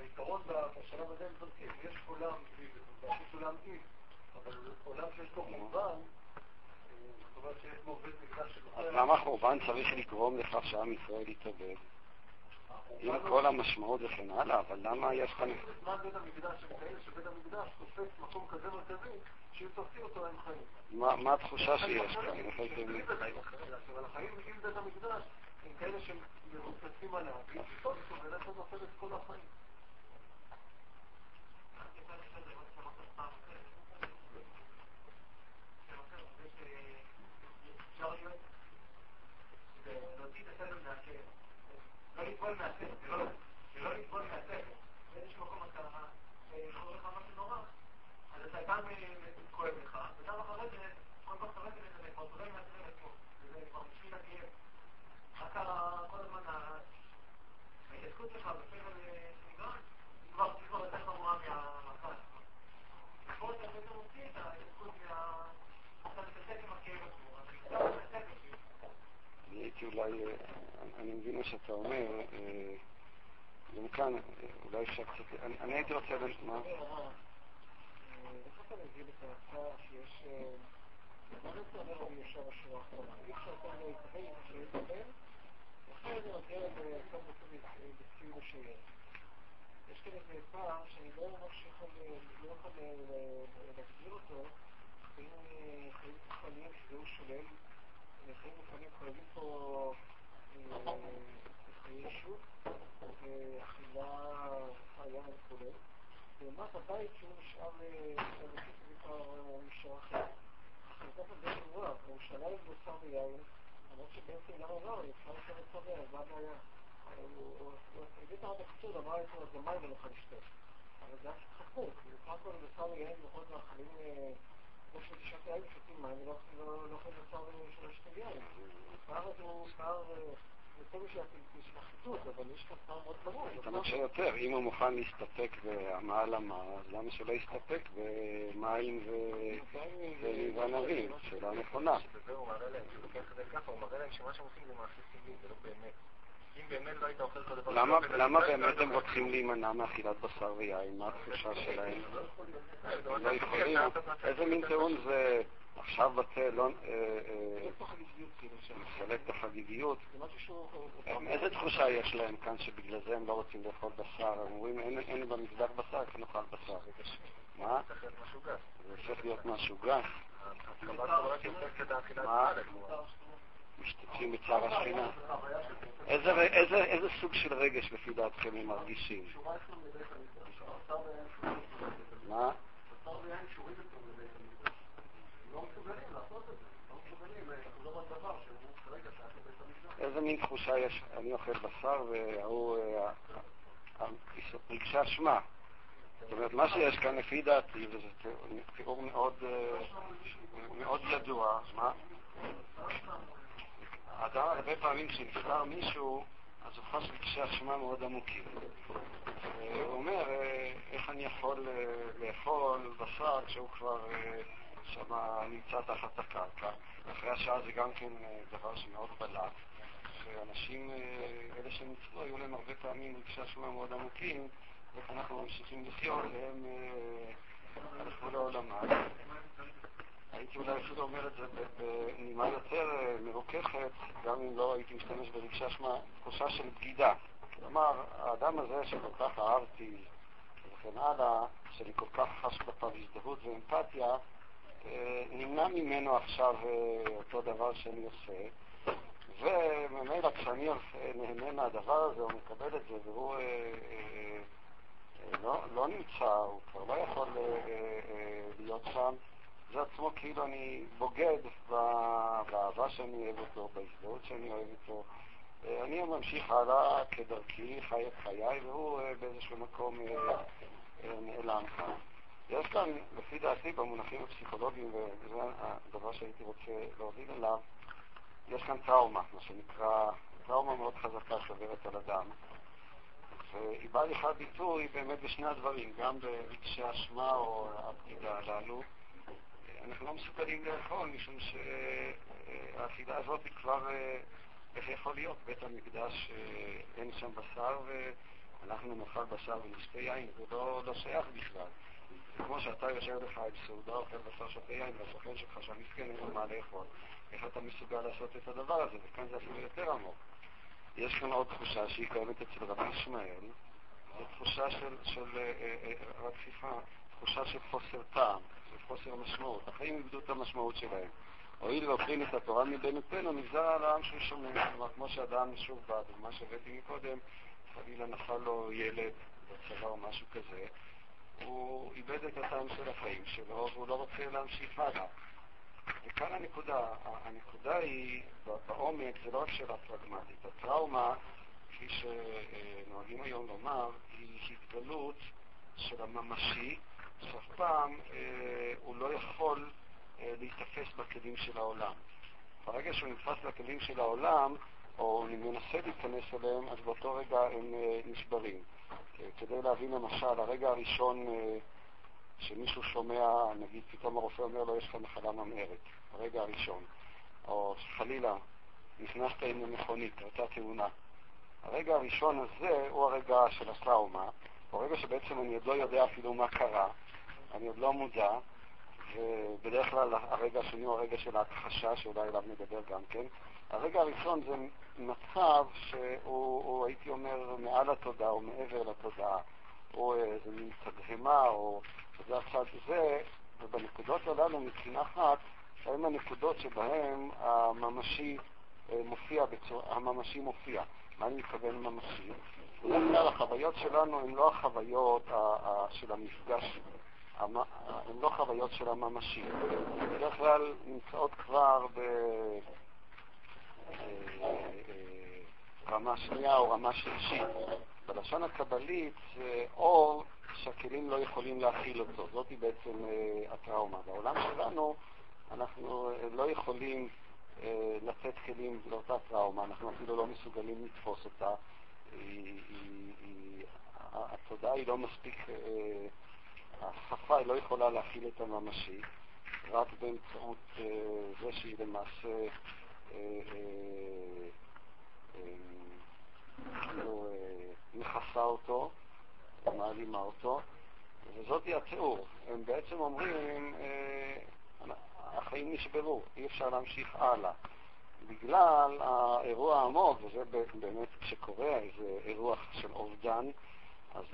בעיקרון בשלב הזה הם צודקים, יש עולם בלי עם, יש עולם עם, אבל עולם שיש לו חורבן, זאת אומרת שיש בו בית מקדש של... אז למה חורבן צריך לגרום לכך שעם ישראל יתאבד? עם כל המשמעות וכן הלאה, אבל למה יש כאן... בזמן בית המקדש, הם שבית המקדש תופס מקום כזה מרכזי, שאם תופסים אותו הם חיים. מה התחושה שיש כאן? אבל החיים עם בית המקדש הם כאלה שמרוצצים עליו. ואם תופסו ולכן נופל את כל החיים. אולי, אה, אני מבין מה שאתה אומר, אה, גם כאן, אה, אולי אפשר קצת, אני הייתי רוצה, ל- מה? יש כאן איזה פער שאני לא ממש יכול, לא להגדיר אותו, חיים חיים גופניים שזהו שולל, חיים גופניים חייבים פה אה, חיי שוק, ואכילה חיה וכו'. לעומת הבית שהוא נשאר נשאר אחר. החלטת די ברורה, ירושלים בשר ויין, למרות שבעצם למה לא, אפשר לשבת ויין, מה הבעיה? הוא הביא את הקצור, אמר איתו, אז המים לא יכול לשתות. אבל זה היה חפור, כי בסך הכל בשר ויין בכל מאכלים, לא- לא אה. אתה אומר שיותר, אם הוא מוכן להסתפק בעמל אמר, אז למה שלא יסתפק במים וענבים? שאלה נכונה. הוא מראה להם, שמה שהם עושים זה מעשה סמלי, זה לא באמת. למה לא למה באמת, באמת לא הם רוצים להימנע מאכילת בשר ויין? מה התחושה שלהם? אוכל. הם לא יכולים? איזה מין טיעון זה עכשיו בטל, לא... אה, אה, כאילו שם. מחלק את החגיגיות? איזה תחושה יש להם כאן שבגלל זה הם לא רוצים לאכול בשר? הם אומרים אין- במגדל בשר, איך נאכל בשר? מה? צריך. זה הופך להיות משהו גס? מה? משתתפים בצער השכינה? איזה סוג של רגש לפי דעתכם הם מרגישים? מה? איזה מין תחושה יש, אני אוכל בשר אה, ה- רגשי אשמה. זאת אומרת, מה שיש כאן לפי דעתי, וזה תיאור- מאוד, אה, ידוע, מה? האדם הרבה פעמים כשנפטר מישהו, אז הוא חש רגשי אשמה מאוד עמוקים. הוא אומר, אה, איך אני יכול אה, לאכול בשר כשהוא כבר אה, שמה נמצא תחת הקרקע. אחרי השעה זה גם כן דבר שמאוד בלט. שאנשים, אלה שניצלו, היו להם הרבה פעמים רגשי אשמה מאוד עמוקים, איך אנחנו ממשיכים לחיות, והם הלכו לעולמם. הייתי אולי אפילו אומר את זה בנימה יותר אה, מרוככת, גם אם לא הייתי משתמש ברגשי אשמה, תחושה של בגידה. כלומר, האדם הזה שכל כך אהבתי וכן הלאה, שאני כל כך חש כלפיו הזדהות ואמפתיה, אה, נמנע ממנו עכשיו אה, אותו דבר שאני עושה, וממילא כשאני נהנה מהדבר הזה או מקבל את זה, והוא לא, לא נמצא, הוא כבר לא יכול להיות שם, זה עצמו כאילו אני בוגד באהבה שאני אוהב אותו, בהזדהות שאני אוהב אותו. אה, אני ממשיך הלאה כדרכי, חי את חיי, והוא אה, באיזשהו מקום אה, נעלם כאן. יש כאן, לפי דעתי, במונחים הפסיכולוגיים, וזה הדבר שהייתי רוצה להוביל אליו, יש כאן טראומה, מה שנקרא, טראומה מאוד חזקה שעוברת על אדם. והיא באה לכלל ביטוי באמת בשני הדברים, גם ברגשי אשמה או הבגידה הללו. אנחנו לא מסוגלים לאכול, משום שהאכילה הזאת היא כבר, אה, איך יכול להיות? בית המקדש אה, אין שם בשר ואנחנו נאכל בשר ונשתה יין, זה לא, לא שייך בכלל. כמו שאתה יושב לך עם סעודה, אוכל בשר שותה יין, והשכן שלך שם מסכן, אין לו מה לאכול. איך אתה מסוגל לעשות את הדבר הזה, וכאן זה אפילו יותר עמוק. יש כאן עוד תחושה שהיא קיימת אצל רבי ישמעאל, זו תחושה של, של אה, אה, סליחה, תחושה של חוסר טעם, של חוסר משמעות. החיים איבדו את המשמעות שלהם. הואיל ואוכלים את התורה מבין פנו, נגזר על העם שהוא שומע. כלומר, כמו שאדם, שוב, בדוגמה שהבאתי מקודם, חלילה נפל לו ילד בצבא או משהו כזה, הוא איבד את הטעם של החיים שלו והוא לא רוצה להמשיך הלאה. וכאן הנקודה, הנקודה היא, בעומק, זה לא רק שאלה פרגמטית. הטראומה, כפי שנוהגים היום לומר, היא התגלות של הממשי, שאף פעם אה, הוא לא יכול אה, להיתפס בכלים של העולם. ברגע שהוא נתפס בכלים של העולם, או מנסה להיכנס אליהם, אז באותו רגע הם אה, נשברים. כדי להבין למשל, הרגע הראשון אה, שמישהו שומע, נגיד פתאום הרופא אומר לו, יש לך מחלה ממארת, הרגע הראשון. או חלילה, נכנסת עם המכונית, הייתה תאונה. הרגע הראשון הזה הוא הרגע של הטראומה, הוא הרגע שבעצם אני עוד לא יודע אפילו מה קרה, אני עוד לא מודע, ובדרך כלל הרגע השני הוא הרגע של ההכחשה, שאולי אליו נדבר גם כן. הרגע הראשון זה מצב שהוא, הייתי אומר, מעל התודעה או מעבר לתודעה, או איזה מין תדהמה, או זה הצד זה, ובנקודות הללו מבחינה אחת, הן הנקודות שבהן הממשי אה, מופיע, בצור... הממשי מופיע. מה אני מתכוון ממשי? בדרך כלל החוויות שלנו הן לא החוויות של המפגש הן לא חוויות של הממשי. בדרך כלל נמצאות כבר ברמה שנייה או רמה שלישית. בלשון הקבלית זה אור שהכלים לא יכולים להכיל אותו. זאת בעצם אה, הטראומה. בעולם שלנו אנחנו אה, לא יכולים אה, לתת כלים לאותה טראומה, אנחנו אפילו לא מסוגלים לתפוס אותה. היא, היא, היא, התודעה היא לא מספיק השפה היא לא יכולה להכיל את הממשי, רק באמצעות אה, זה שהיא למעשה כאילו מכסה אותו, מעלימה אותו, וזאתי התיאור. הם בעצם אומרים, החיים נשברו, אי אפשר להמשיך הלאה. בגלל האירוע העמוק, וזה באמת כשקורה איזה אירוע של אובדן, אז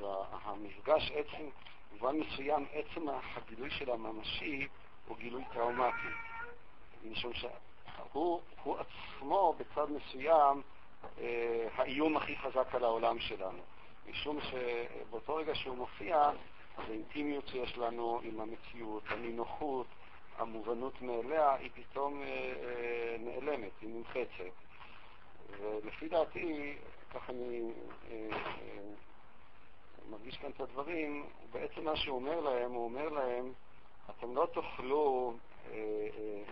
המפגש עצם במובן מסוים עצם הגילוי של הממשי הוא גילוי טראומטי. משום שהוא עצמו בצד מסוים אה, האיום הכי חזק על העולם שלנו. משום שבאותו רגע שהוא מופיע, האינטימיות שיש לנו עם המציאות, הנינוחות, המובנות מאליה, היא פתאום אה, אה, נעלמת, היא נמחצת. ולפי דעתי, כך אני אה, אה, מרגיש כאן את הדברים, בעצם מה שהוא אומר להם, הוא אומר להם, אתם לא תוכלו אה, אה,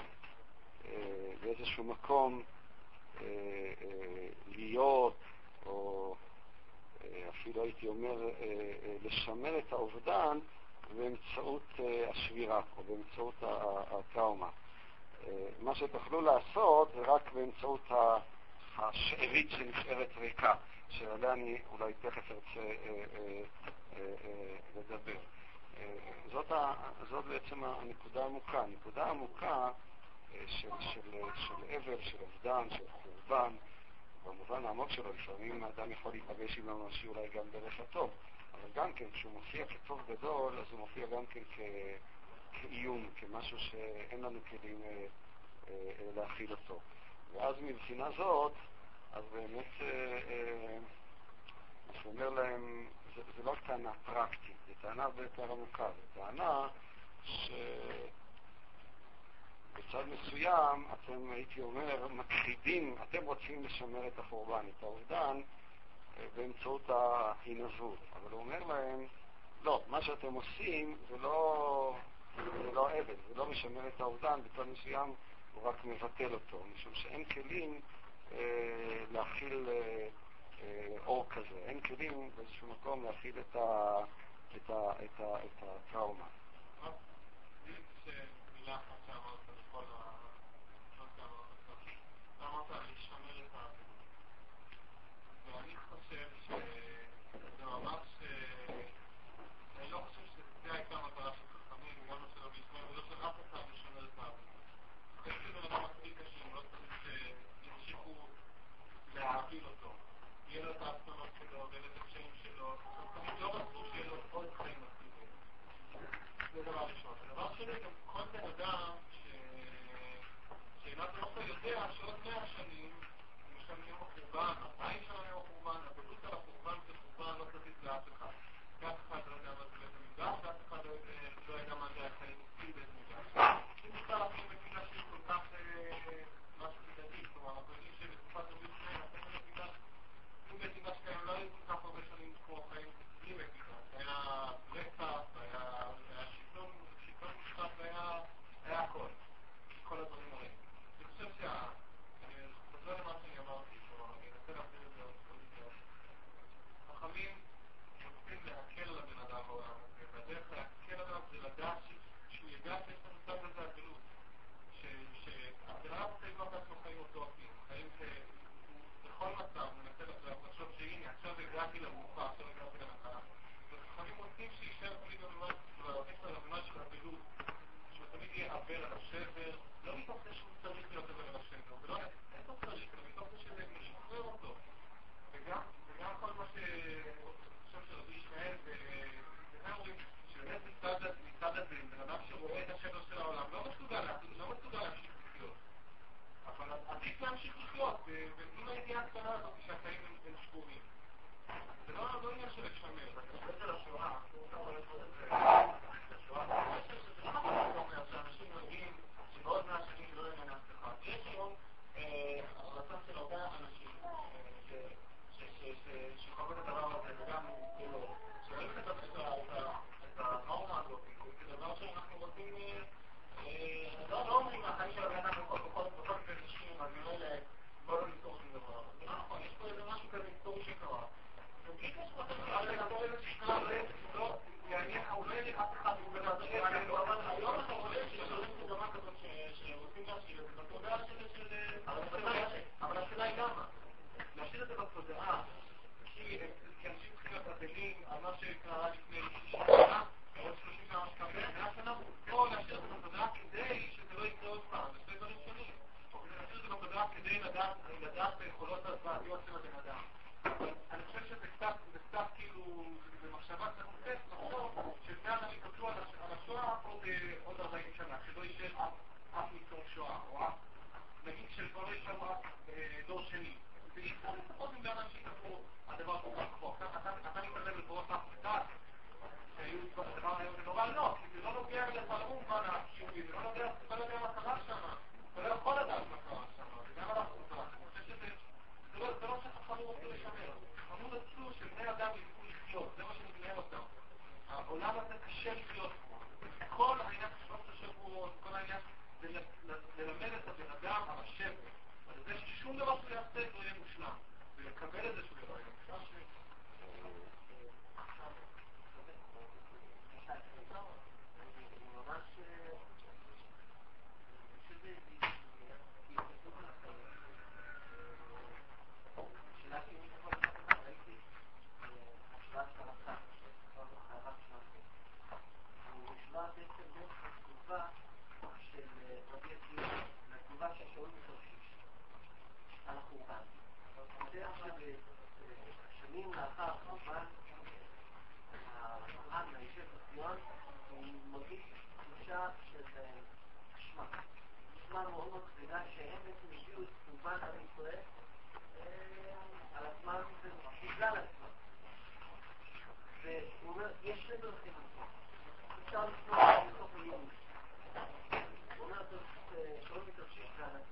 אה, באיזשהו מקום אה, אה, להיות, או אה, אפילו הייתי אומר, אה, אה, לשמר את האובדן באמצעות אה, השבירה, או באמצעות הטראומה. אה, מה שתוכלו לעשות זה רק באמצעות השארית שנשארת ריקה. שעליה אני אולי תכף ארצה אה, אה, אה, לדבר. זאת, זאת בעצם הנקודה העמוקה. הנקודה העמוקה של, של, של אבל, של אובדן, של חורבן, במובן העמוק שלו, לפעמים האדם יכול להיפגש עם הממשי אולי גם דרך הטוב, אבל גם כן, כשהוא מופיע כטוב גדול, אז הוא מופיע גם כן כ, כאיום, כמשהו שאין לנו כלים אה, אה, להכיל אותו. ואז מבחינה זאת, אז באמת, אה, אה, מה שאומר להם, זה, זה לא טענה פרקטית, זו טענה הרבה יותר עמוקה, זו טענה שבצד מסוים אתם, הייתי אומר, מכחידים, אתם רוצים לשמר את החורבן, את האובדן, אה, באמצעות ההינזות. אבל הוא אומר להם, לא, מה שאתם עושים זה לא, זה לא עבד, זה לא משמר את האובדן, בצד מסוים הוא רק מבטל אותו, משום שאין כלים אה, להכיל אה, אה, אור כזה. אין כלים באיזשהו מקום להכיל את, ה, את, ה, את, ה, את הטראומה.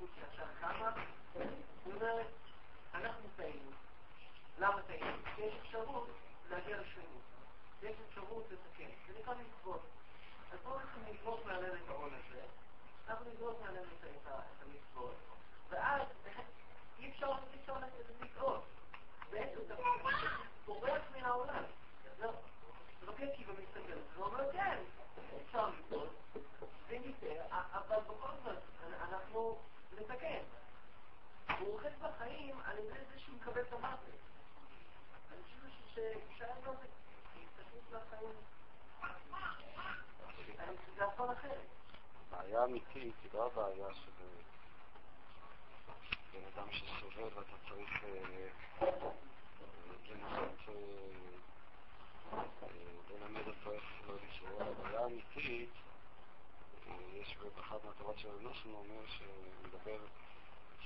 ההתנהגות שעכשיו קמה, היא אומרת, אנחנו טעינו. למה טעינו? כי יש אפשרות להגיע לשלמות. יש אפשרות לתקן. זה נקרא מצוות. אז בואו אנחנו נגבות מעלינו את העול הזה, אנחנו נגבות מעלינו את המצוות, ואז אי אפשר לטעות. בעצם אתה פורק הוא אוחז בחיים על ידי זה שהוא מקבל את המוות. אני חושב שאפשר לא זה, הסתכלות מהחיים. זה אף פעם אחרת. הבעיה האמיתית היא לא הבעיה של בן אדם שסובל ואתה צריך אה, לנסות אה, אה, ללמד אותו איך לא לסבול. הבעיה האמיתית, יש באחת מהתורות של הנוסנו אומר שמדבר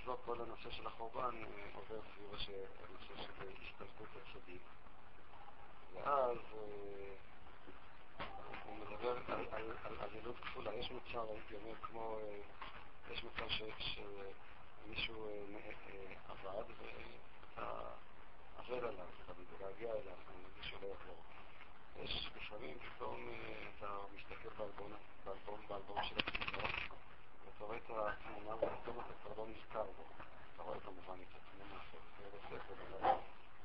אצלו כל הנושא של החורבן אה, עובר סביב הנושא של הסתלקות הצדיק. ואז אה, הוא מדבר על אבלות כפולה. יש מצב, הייתי אומר, כמו, אה, יש מצב שמישהו עבד ואתה עבר עליו, אתה מתגעגע אליו, אתה מרגיש שלא יעבור. יש לפעמים פתאום אתה מסתכל באלבום של התמונות, ואתה רואה את התמונה ופתאום אתה כבר לא נזכר בו. אתה רואה כמובן את התמונה של הספר, אבל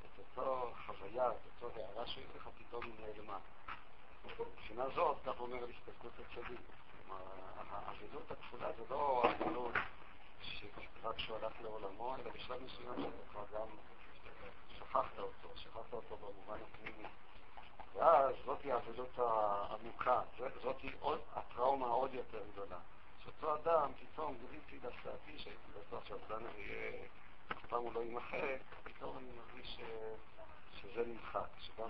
את אותו חוויה, את אותו הערה שיש לך, פתאום היא נעלמה. מבחינה זאת, כך אומר על הסתכלות הצדיק. כלומר, האבלות הכפולה זה לא האבלות שרק כשהוא הלך לעולמו, אלא בשלב מסוים שאתה כבר גם שכחת אותו, שכחת אותו במובן הפנימי. ואז זאתי האבלות העמוקה, זאתי הטראומה העוד יותר גדולה. שאותו אדם, פתאום גיליתי להפתעתי שהייתי בטוח שאובדן אריה אף פעם הוא לא יימחק, פתאום אני מרגיש שזה נמחק, שגם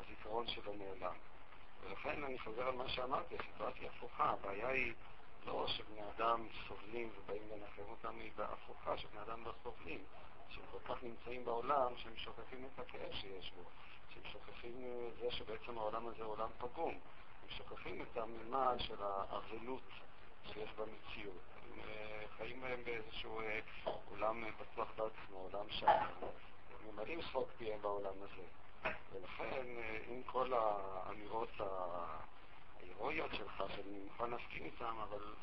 הזיכרון שלו נעלם. ולכן אני חוזר על מה שאמרתי, הסיטואציה הפוכה, הבעיה היא לא שבני אדם סובלים ובאים לנחם אותם, היא בהפוכה, שבני אדם לא סובלים, שהם כל כך נמצאים בעולם שהם שוכחים את הכאב שיש בו. שהם שוכחים זה שבעצם העולם הזה הוא עולם פגום. הם שוכחים את המימד של האבלות שיש במציאות. הם אה, חיים בהם באיזשהו אה, עולם בטוח בעצמו, עולם שם. הם ממלאים שחוק פיהם בעולם הזה. ולכן, אה, עם כל האמירות ההירואיות שלך, שאני מוכן להסכים איתן, אבל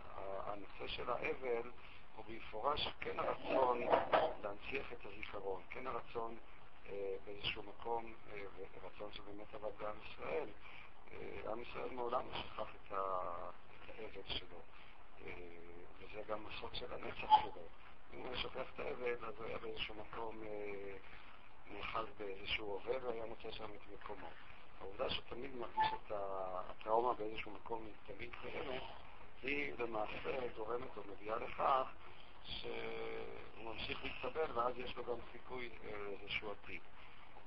הנושא של האבל הוא במפורש כן הרצון להנציח את הזיכרון, כן הרצון אה, באיזשהו מקום, אה, ורצון שבאמת עבד בעם ישראל. אה, עם ישראל מעולם לא שכח את האבל שלו, וזה גם הסוד של הנצח שלו. אם הוא שוכח את האבל, אז הוא היה באיזשהו מקום נאחז באיזשהו הווה והיה מוצא שם את מקומו. העובדה שתמיד מרגיש את הטראומה באיזשהו מקום תמיד קיימת, היא למעשה גורמת או מביאה לכך שהוא ממשיך להתקבל ואז יש לו גם סיכוי לאיזשהו עתיד.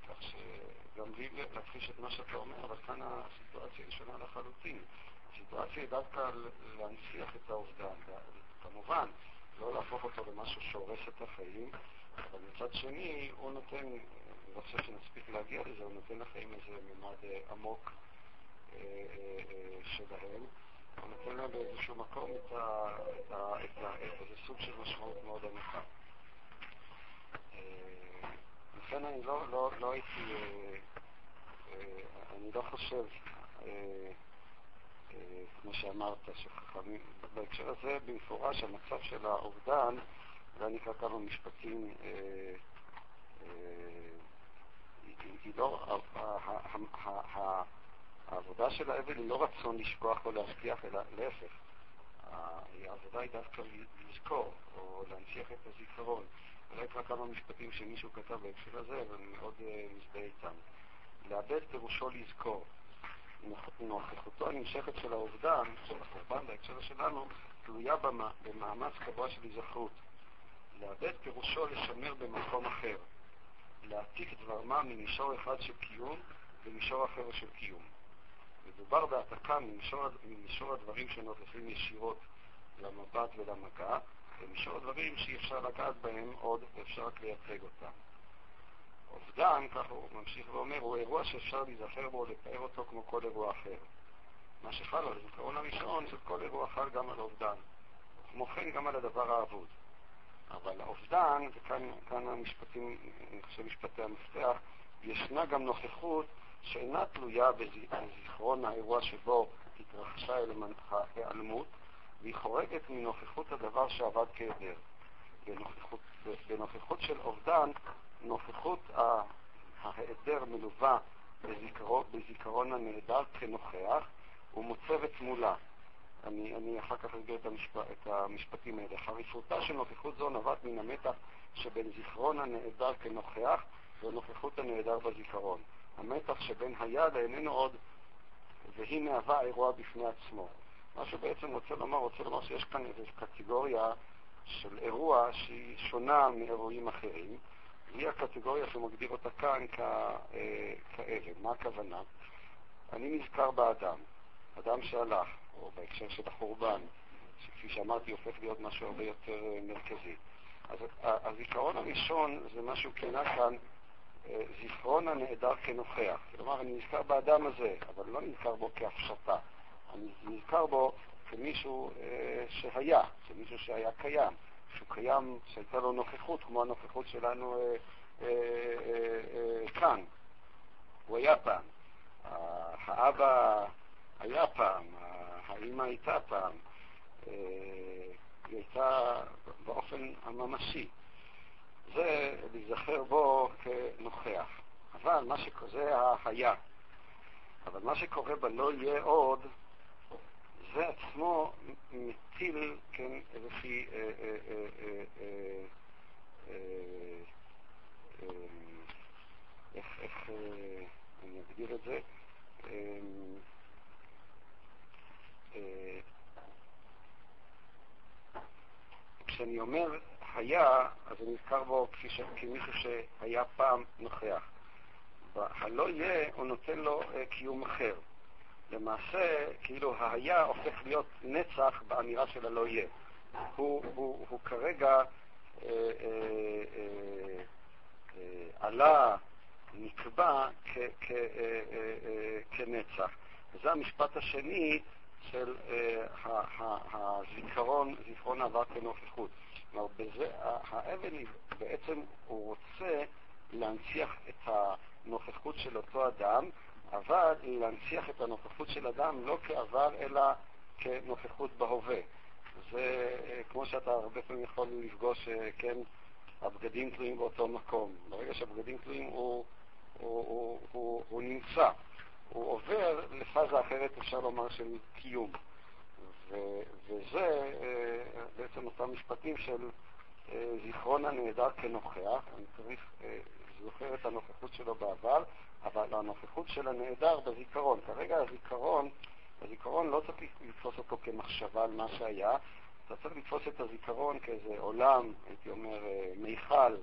כך שגם בלי להכחיש את מה שאתה אומר, אבל כאן הסיטואציה היא שונה לחלוטין. הסיטואציה היא דווקא להנציח את האובדן. כמובן, לא להפוך אותו למשהו שהורס את החיים, אבל מצד שני, הוא נותן, אני לא חושב שנספיק להגיע לזה, הוא נותן לחיים איזה ממד עמוק אה, אה, אה, שלהם. הוא נותן להם באיזשהו מקום את, איזה סוג של משמעות מאוד עמוקה. אה, לכן אני לא, לא, לא הייתי, אה, אה, אני לא חושב, כמו שאמרת, שחכמים, בהקשר הזה במפורש המצב של האובדן, ואני אקרא כמה משפטים, היא לא, העבודה של האבל היא לא רצון לשכוח או להשכיח, אלא להפך. העבודה היא דווקא לזכור, או להנציח את הזיכרון. אולי כבר כמה משפטים שמישהו כתב בהקשר הזה, ואני מאוד uh, מזדהה איתם. לאבד פירושו לזכור. נוכחותו הנמשכת של האובדן, של החורבן בהקשר שלנו, תלויה במאמץ קבוע של היזכרות. לאבד פירושו לשמר במקום אחר. להעתיק דבר מה ממישור אחד של קיום למישור אחר של קיום. מדובר בהעתקה ממישור, ממישור הדברים שנוכחים ישירות למבט ולמגע, למישור הדברים שאי אפשר לגעת בהם עוד ואפשר רק לייצג אותם. אובדן, כך הוא ממשיך ואומר, הוא אירוע שאפשר להיזכר בו או לתאר אותו כמו כל אירוע אחר. מה שחל על הזיכרון הראשון, של כל אירוע חל גם על אובדן. כמו כן גם על הדבר האבוד. אבל האובדן, וכאן המשפטים, אני חושב משפטי המפתח, ישנה גם נוכחות שאינה תלויה בזיכרון האירוע שבו התרחשה ההיעלמות, והיא חורגת מנוכחות הדבר שעבד כהיעדר. בנוכחות, בנוכחות של אובדן, נוכחות ההיעדר מלווה בזיכרון, בזיכרון הנעדר כנוכח ומוצבת מולה. אני, אני אחר כך אסביר את, המשפ, את המשפטים האלה. חריפותה של נוכחות זו נובעת מן המתח שבין זיכרון הנעדר כנוכח ונוכחות הנעדר בזיכרון. המתח שבין היה לאיננו עוד, והיא מהווה אירוע בפני עצמו. מה שבעצם רוצה לומר, רוצה לומר שיש כאן איזו קטגוריה של אירוע שהיא שונה מאירועים אחרים, והיא הקטגוריה שמגדיר אותה כאן כאלה. מה הכוונה? אני נזכר באדם, אדם שהלך, או בהקשר של החורבן, שכפי שאמרתי הופך להיות משהו הרבה יותר אה, מרכזי. אז הזיכרון הראשון זה מה שהוא כינה כאן אה, זיכרון הנעדר כנוכח. כלומר, אני נזכר באדם הזה, אבל לא נזכר בו כהפשטה. אני נזכר בו כמישהו אה, שהיה, כמישהו שהיה קיים, שהוא קיים, שהייתה לו נוכחות, כמו הנוכחות שלנו אה, אה, אה, אה, כאן. הוא היה פעם. האבא היה פעם, האימא הייתה פעם. אה, היא הייתה באופן הממשי. זה להיזכר בו כנוכח. אבל מה שקורה, זה היה. אבל מה שקורה בלא יהיה עוד, זה עצמו מטיל, כן, איזושהי, אה, אה, אה, איך, אני אגדיר את זה? כשאני אומר היה, אז אני נזכר בו ש... כמישהו שהיה פעם נוכח. הלא יהיה, הוא נותן לו uh, קיום אחר. למעשה, כאילו היה הופך להיות נצח באמירה של הלא יהיה. הוא, הוא, הוא כרגע אה, אה, אה, אה, עלה, נקבע כ, כ, אה, אה, אה, כנצח. וזה המשפט השני של אה, הזיכרון, זיכרון העבר כנוכחות. כלומר, בזה, האבן בעצם הוא רוצה להנציח את הנוכחות של אותו אדם, אבל להנציח את הנוכחות של אדם לא כעבר, אלא כנוכחות בהווה. זה כמו שאתה הרבה פעמים יכול לפגוש, כן, הבגדים תלויים באותו מקום. ברגע שהבגדים תלויים הוא, הוא, הוא, הוא, הוא נמצא. הוא עובר לפאזה אחרת, אפשר לומר, של קיום. ו- וזה אה, בעצם אותם משפטים של אה, זיכרון הנעדר כנוכח, אני צריך אה, זוכר את הנוכחות שלו בעבר, אבל הנוכחות של הנעדר בזיכרון. כרגע הזיכרון, הזיכרון לא צריך לתפוס אותו כמחשבה על מה שהיה, אתה צריך לתפוס את הזיכרון כאיזה עולם, הייתי אומר, מיכל,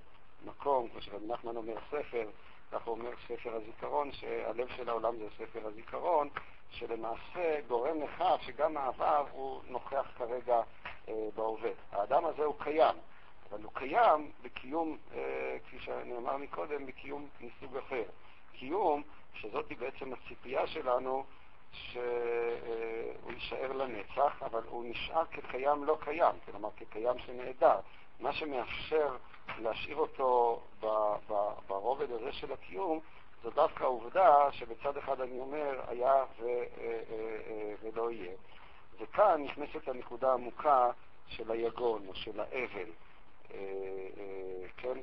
מקום, כמו שרבי נחמן אומר ספר, ככה אומר ספר הזיכרון, שהלב של העולם זה ספר הזיכרון, שלמעשה גורם לכך שגם העבר הוא נוכח כרגע אה, בהווה. האדם הזה הוא קיים, אבל הוא קיים בקיום, אה, כפי שנאמר מקודם, בקיום מסוג אחר. קיום, שזאת בעצם הציפייה שלנו, שהוא יישאר לנצח, אבל הוא נשאר כקיים לא קיים, כלומר כקיים שנעדר. מה שמאפשר להשאיר אותו ברובד הזה של הקיום, זו דווקא העובדה שבצד אחד אני אומר, היה ו, אה, אה, אה, ולא יהיה. וכאן נכנסת הנקודה העמוקה של היגון או של האבל. כן?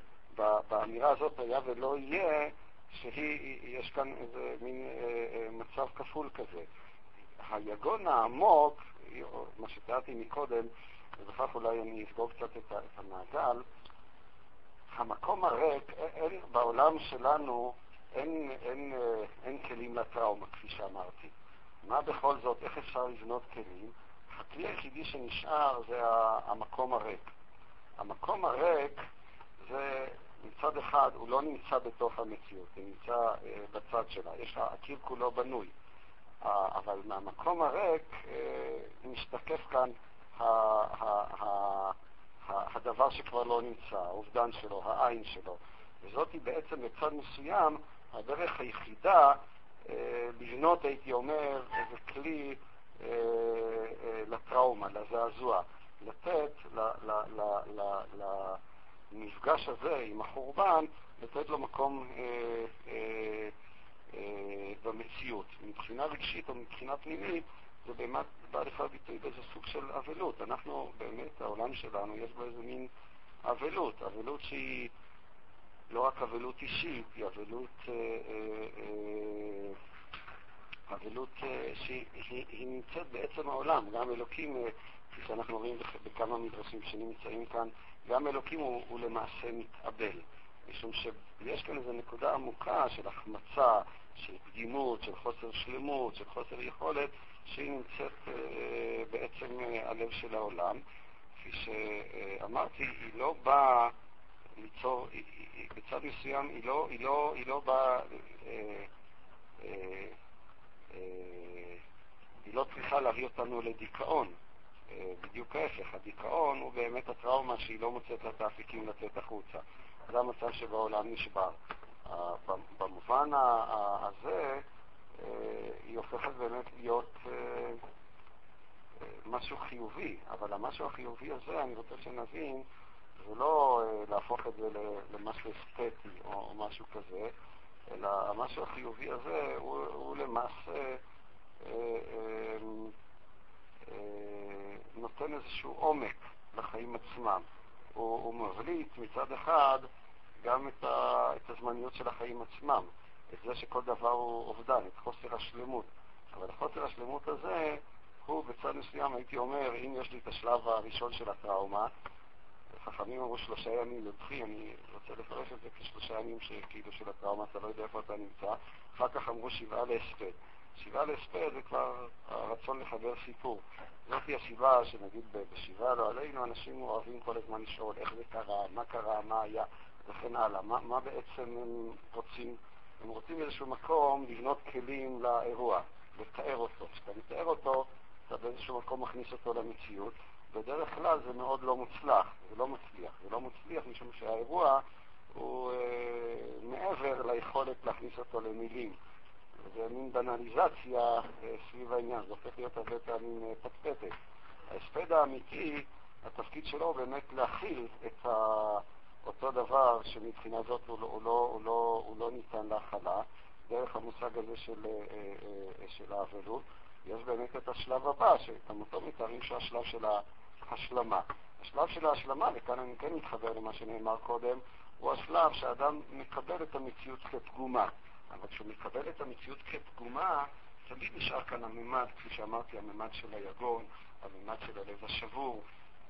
באמירה הזאת היה ולא יהיה, שיש כאן איזה מין מצב כפול כזה. היגון העמוק, מה שתיארתי מקודם, ובכך אולי אני אסגור קצת את המעגל, המקום הריק, אין, בעולם שלנו אין, אין, אה, אין כלים לטראומה, כפי שאמרתי. מה בכל זאת, איך אפשר לבנות כלים? הכלי היחידי שנשאר זה המקום הריק. המקום הריק זה מצד אחד, הוא לא נמצא בתוך המציאות, הוא נמצא אה, בצד שלה. יש לה, הקיר כולו בנוי. אבל מהמקום הריק אה, משתקף כאן הדבר שכבר לא נמצא, האובדן שלו, העין שלו. וזאת היא בעצם בצד מסוים הדרך היחידה אה, לבנות, הייתי אומר, איזה כלי לטראומה, לזעזוע. לתת למפגש הזה עם החורבן, לתת לו מקום אה, אה, אה, במציאות. מבחינה רגשית או מבחינה פנימית, זה באמת בא לך ביטוי באיזה סוג של אבלות. אנחנו, באמת, העולם שלנו, יש בו איזה מין אבלות, אבלות שהיא לא רק אבלות אישית, היא אבלות, אה, אה, אה, אבלות שהיא נמצאת בעצם העולם. גם אלוקים, כפי שאנחנו רואים בכמה מדרשים שנמצאים כאן, גם אלוקים הוא, הוא למעשה מתאבל. משום שיש כאן איזו נקודה עמוקה של החמצה, של קדימות, של חוסר שלמות, של חוסר יכולת, שהיא נמצאת אה, בעצם אה, הלב של העולם. כפי שאמרתי, היא לא באה ליצור, היא, היא, בצד מסוים היא לא, היא לא, היא לא באה, אה, אה, אה, היא לא צריכה להביא אותנו לדיכאון, בדיוק ההפך, הדיכאון הוא באמת הטראומה שהיא לא מוצאת לה את האפיקים לצאת החוצה. זה המצב שבו העולם נשבר. אה, במובן הזה, היא הופכת באמת להיות משהו חיובי, אבל המשהו החיובי הזה, אני רוצה שנבין, זה לא להפוך את זה למשהו אסתטי או משהו כזה, אלא המשהו החיובי הזה הוא, הוא למעשה אה, אה, אה, נותן איזשהו עומק לחיים עצמם. הוא, הוא מבליט מצד אחד גם את, ה, את הזמניות של החיים עצמם, את זה שכל דבר הוא אובדן, את חוסר השלמות. אבל חוסר השלמות הזה הוא בצד מסוים, הייתי אומר, אם יש לי את השלב הראשון של הטראומה, חכמים אמרו שלושה ימים יוצחי, אני רוצה לפרש את זה כשלושה ימים שכאילו של הטראומה, אתה לא יודע איפה אתה נמצא. אחר כך אמרו שבעה להספד. שבעה להספד זה כבר הרצון לחבר סיפור. זאת היא הסיבה שנגיד בשבעה לא עלינו, אנשים אוהבים כל הזמן לשאול איך זה קרה, מה קרה, מה היה, וכן הלאה. מה, מה בעצם הם רוצים? הם רוצים איזשהו מקום לבנות כלים לאירוע, לתאר אותו. כשאתה מתאר אותו, אתה באיזשהו מקום מכניס אותו למציאות. בדרך כלל זה מאוד לא מוצלח, זה לא מצליח. זה לא מצליח משום שהאירוע הוא אה, מעבר ליכולת להכניס אותו למילים. זה מין בנליזציה אה, סביב העניין, זה הופך להיות הרבה פעמים אה, פטפטת. ההספד האמיתי, התפקיד שלו הוא באמת להכיל את. אותו דבר שמבחינה זאת הוא לא, הוא לא, הוא לא, הוא לא ניתן להכלה, דרך המושג הזה של, אה, של האבלות. יש באמת את השלב הבא, שגם אותו מתארים שהוא השלב של ההשלמה. השלב של ההשלמה, וכאן אני כן מתחבר למה שנאמר קודם, הוא השלב שאדם מקבל את המציאות כפגומה. אבל כשהוא מקבל את המציאות כפגומה, תמיד נשאר כאן הממד, כפי שאמרתי, הממד של היגון, הממד של הלב השבור,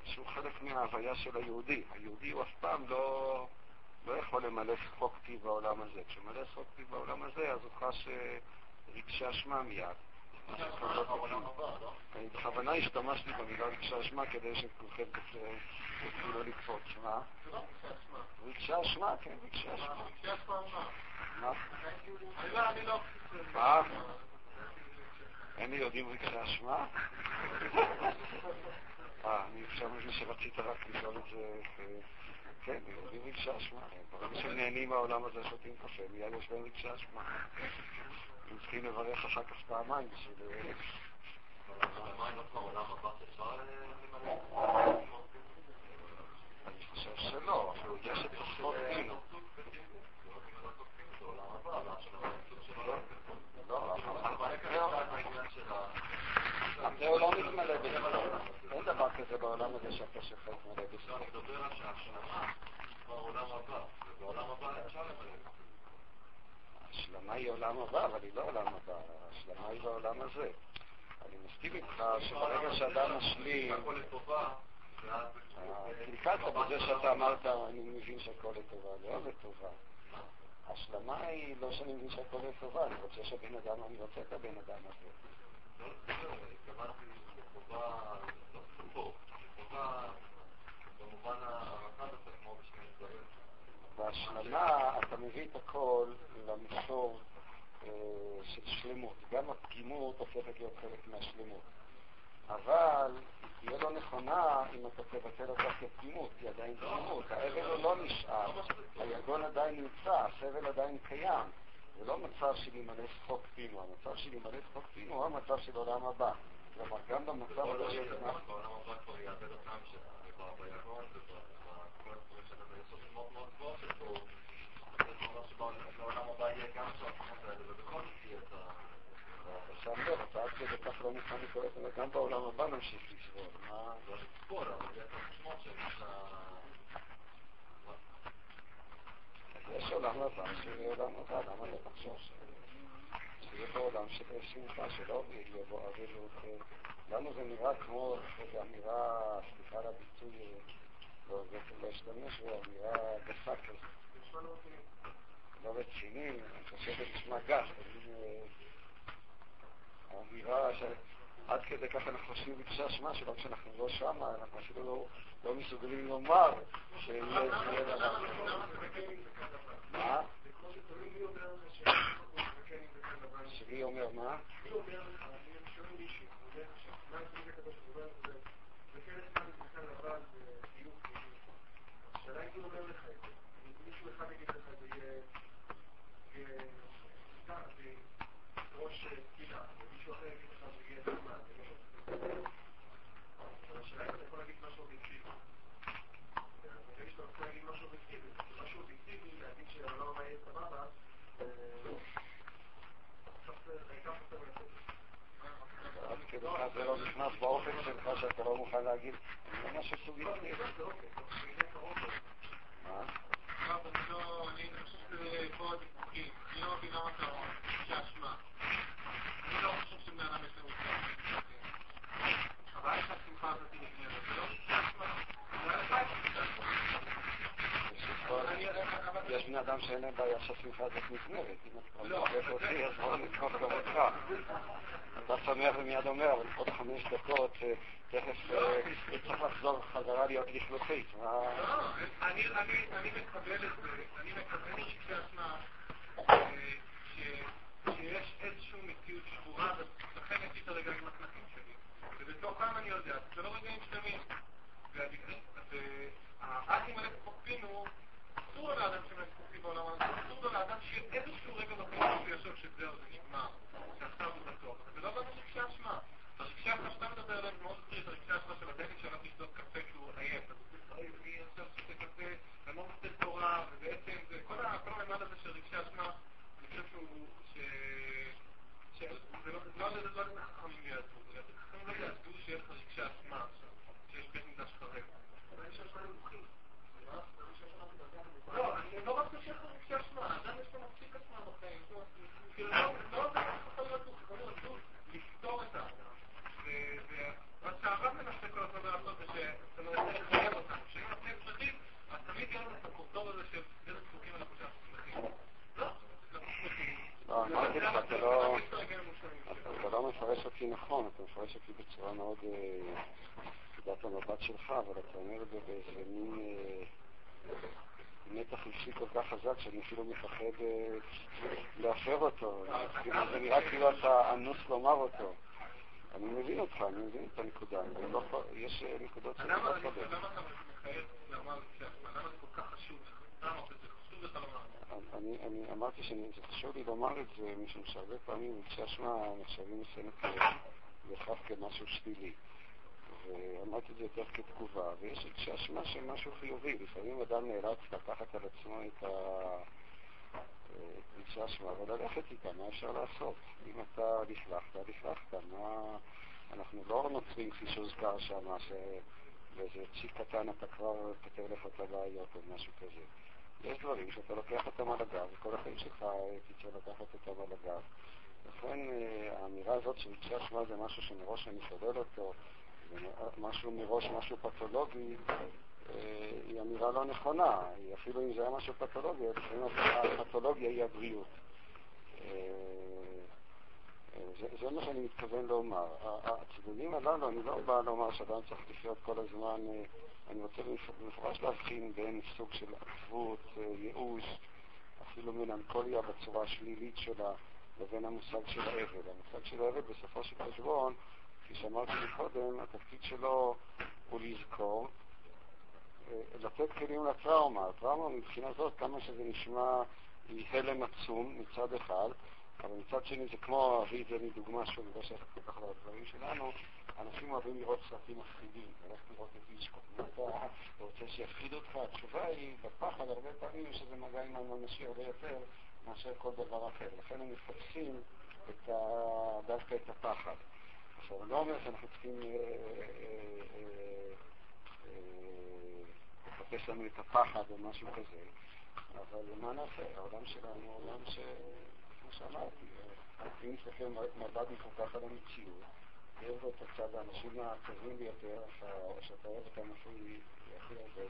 שהוא חלק מההוויה של היהודי. היהודי הוא אף פעם לא, לא יכול למלא שחוק פיו בעולם הזה. כשהוא מלא שחוק פיו בעולם הזה, אז הוא חש אה, רגשי אשמה מיד. אני בכוונה השתמשתי במילה רגשי אשמה כדי שכולכם תתחילו לקפוץ. מה? רגשי אשמה, כן, רגשי אשמה. מה? אין לי יודעים רגשי אשמה? אה, אני חשבתי שרצית רק לשאול את זה, כן, יודעים רגשי אשמה. ברגע שהם נהנים מהעולם הזה שותים קפה, מיד יש להם רגשי אשמה. הם צריכים לברך אחר כך פעמיים בשביל... אני חושב שלא, יש את עשרות דין. התיאור לא מתמלא בזכות. אין דבר כזה בעולם הזה שאתה שופט מלא בזכות. אני מדבר על שההשלמה בעולם הבא, ובעולם הבא אפשר למלא ההשלמה היא עולם הבא, אבל היא לא עולם הבא, ההשלמה היא בעולם הזה. אני מסכים איתך שברגע שאדם משלים... קלקלת בזה שאתה אמרת, אני מבין שהכל לטובה, לא לטובה. ההשלמה היא לא שאני מבין שהכל לטובה, אני רוצה שהבן אדם, אני רוצה את הבן אדם הזה. לא. בהשלמה אתה מביא את הכל למישור אה, של שלמות. גם הפגימות הופכת להיות חלק מהשלמות. אבל תהיה לא נכונה אם אתה תבטל אותה כפגימות, היא עדיין פגימות. האבל הוא לא נשאר, היגון עדיין נמצא, הסבל עדיין קיים. זה לא מצב של להימלא שחוק פינו, המצב של להימלא שחוק פינו הוא המצב של עולם הבא. כלומר, גם במצב הזה של... בעולם הבא כבר יאבד אותם. עכשיו לא, אתה עד כדי כך לא מוכן לקרוא גם בעולם הבא נמשיך לסבול. מה... לא לסבול, אבל זה את החשמות של יש עולם הבא שיהיה עולם הבא, למה לא תחשוב שיהיה פה עולם של שמחה, שלא יבוא אבלות. לנו זה נראה כמו איזו אמירה, סליחה על הביטוי, לא להשתמש בו, אמירה גסה כזאת. לא רציני, אני חושב שזה נשמע גס, האמירה שעד כדי כך אנחנו חושבים בקשה אשמה, שלא כשאנחנו לא שמה, אנחנו אפילו לא, לא מסוגלים לומר שיהיה דבר. מה? שמי אומר מה? כן נחמד בכלל לבן וחיוך, השאלה אם הוא אומר לך את זה. אם מישהו אחד יגיד לך זה יהיה... יהיה... סתם, זה ראש תקינה, ומישהו אחר יגיד לך זה יהיה נחמד. אבל השאלה אם אתה יכול להגיד משהו אובייקטיבי. ברגע שאתה רוצה להגיד משהו אובייקטיבי, משהו אובייקטיבי, להגיד שהעולם הבא יהיה סבבה, העיקר חסר מלצאת. עד כדי כך זה לא נכנס באופן שלך שאתה לא מוכן להגיד, זה משהו סובייקטיבי. מה? הרב, אני לא, אני חושב שזה פה ויכוחים. אני לא מבין למה אתה אומר שאשמה. אני לא חושב שבני אדם יש להם ויכוחים. הבעיה שהשמחה הזאת נגמרת, זה לא שאשמה. זה היה יש בני בעיה שהשמחה הזאת נגמרת. אם אתה לא, מחבק אבל אותי, זה- אז בוא נתקוף גם אותך. אתה שמח ומיד אומר, אבל עוד חמש דקות, אה, תכף אה, צריך לחזור חזרה להיות לכלוכית. לא, אני, מקבל את זה, אני מקבל רגשי אשמה, אה, ש- שיש איזושהי מציאות שבורה, ולכן יש לי את הרגעים הקטנים שלי. ובתוכם אני יודע, זה לא רגעים שלמים. והאקים האלה כפופים הוא, אסור לו לאדם שהם כפופים בעולם הזה, אסור לו לאדם שיהיה איזשהו רגע בחיים שהוא יחשוב שזהו, זה נגמר, שעכשיו הוא בטוח. זה לא גם רגשי אשמה. הרגשי אשמה שאתה מדבר עליהם מאוד מטריד, הרגשי אשמה של הבן שעליו לשתות קפה כי הוא עייף. אז הוא אומר, אני עכשיו שותה קפה, אני לא מסתכל תורה, ובעצם זה, כל ה- כל הממד הזה של רגשי אשמה, אני חושב שהוא, ש... ש- זה לא זה לא לא לזה חכמים יעזבו, זה חכמים לא יעזבו שיהיה לך רגשי אשמה עכשיו, שיש בית מקדש חרב. לא, אני לא רק חושב על רגשי אשמה, האדם יש לו מספיק אשמה בחיים, יש לו מספיק- כאילו, לא לא זה יכול להיות דו, יכול להיות דו, לפתור את האדם. ו- ומה שהרב מנסה כל הזמן לעשות זה שאתה מנסה לחייב אותנו, שאם אנחנו נהיה צריכים, אז תמיד יהיה לנו את הקורטור הזה של איזה פסוקים אנחנו שאנחנו שמחים. לא, אנחנו שמחים. לא, אמרתי לך, אתה לא... יש את הרגעים המושלמים שלנו. אתה לא מפרש אותי נכון, אתה מפרש אותי בצורה מאוד... אה, נקודת המבט שלך, אבל אתה אומר את זה באיזה מין אה, מתח אישי כל כך חזק שאני אפילו מפחד אה, להפר אותו. כאילו, זה נראה כאילו אתה לומר אותו. אני מבין אותך, אני מבין את הנקודה. לא יש אה, נקודות שאני לא מקבל. למה אתה מחייב לומר? למה זה כל כך חשוב לך? למה זה חשוב לך לומר? אני, אמרתי שזה חשוב לי לומר את זה, משום שהרבה פעמים רגשי אשמה נחשבים אצלנו בהכרח כמשהו שלילי. ואמרתי את זה יותר כתגובה, ויש רגשי אשמה שהם משהו חיובי. לפעמים אדם נאלץ לקחת על עצמו את ה... רגשי אשמה וללכת איתה, מה אפשר לעשות? אם אתה לכלכת, לכלכת. מה... אנחנו לא נוצרים כפי שהוזכר שם, שבאיזה צ'יק קטן אתה כבר פותר לך את הבעיות או משהו כזה. יש דברים שאתה לוקח אותם על הגב, וכל החיים שלך תצא לקחת אותם על הגב. לכן אה, האמירה הזאת של רגשי אשמה זה משהו שמראש אני שולל אותו, משהו מראש, משהו פתולוגי, היא אמירה לא נכונה. אפילו אם זה היה משהו פתולוגי, לפעמים הפתולוגיה היא הבריאות. אה, אה, זה, זה מה שאני מתכוון לומר. הצדדים הללו, אני לא בא לומר שאדם צריך לחיות כל הזמן, אה, אני רוצה במפ- במפורש להבחין בין סוג של עצבות, אה, ייאוש, אפילו מלנכוליה בצורה השלילית שלה, לבין המושג של האבל. המושג של האבל בסופו של חשבון, כפי שאמרתי קודם, התפקיד שלו הוא לזכור, אה, לתת כלים לטראומה. הטראומה מבחינה זאת, כמה שזה נשמע, היא הלם עצום מצד אחד, אבל מצד שני זה כמו, אביא את זה מדוגמה שוב, לא שייך כל כך לדברים שלנו, אנשים אוהבים לראות סרטים מפחידים, ללכת לראות את אישקו. אם אתה רוצה שיפחיד אותך, התשובה היא, בפחד הרבה פעמים יש איזה מגע עם הממשי הרבה יותר מאשר כל דבר אחר. לכן הם את ה... דווקא את הפחד. עכשיו, אני לא אומר שאנחנו צריכים אה, אה, אה, לחפש לנו את הפחד או משהו כזה, אבל מה נעשה? העולם שלנו הוא עולם ש... כמו שאמרתי, אם נסתכל מבט מפוקח על המציאות, יש בו את הצד האנשים הטובים ביותר, שאתה אוהב אותם הכי הרבה,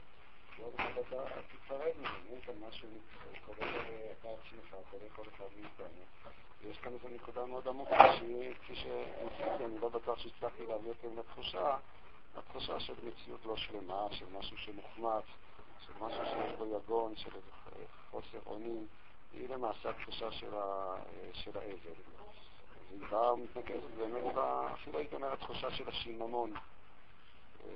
ועוד אחד אתה תתפרד מהם, אין כאן משהו שקורה אתה עצמך, קורה כל אחד מאיתנו. ויש כאן איזו נקודה מאוד עמוקה, שהיא, כפי שניסיתי, אני לא בטוח שהצלחתי להביא אתכם לתחושה, התחושה של מציאות לא שלמה, של משהו שמוחמץ, של משהו שיש בו יגון, של חוסר אונים, היא למעשה התחושה של, ה, של האבל. והיא באה ומתנקזת באמת, אפילו הייתי אומר, התחושה של השיממון. אה,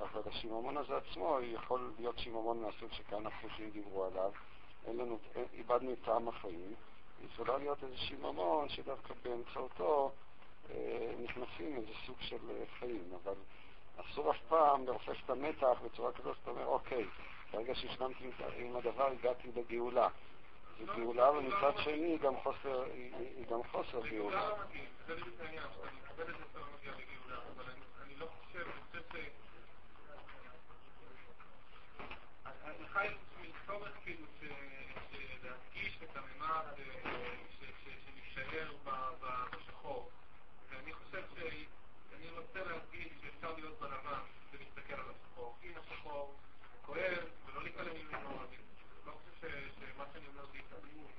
אבל השיממון הזה עצמו יכול להיות שיממון מהסוג שכאן החושים דיברו עליו. אין לנו, איבדנו את טעם החיים. יכולה להיות איזה שיממון שדווקא באמצעותו אה, נכנסים איזה סוג של אה, חיים, אבל אסור אף פעם לרופף את המתח בצורה כזאת שאתה אומר, אוקיי, ברגע שהשלמתי עם הדבר הגעתי לגאולה. זה גאולה, ומצד שני גם חוסר, היא גם חוסר גאולה. לגאולה לא מתאים, זה בדיוק העניין, שאני מקבל את זה שאתה לא מגיע לגאולה, אבל אני לא חושב, אני חושב ש... לך יש איזשהו צורך כאילו להדגיש את הממד שנישאר בשחור, ואני חושב שאני רוצה להדגיש שאפשר להיות בלבן ולהסתכל על השחור. אם השחור כואב ולא להתעלם ממנו, אני לא חושב שמה שאני אומר זה התעלמות.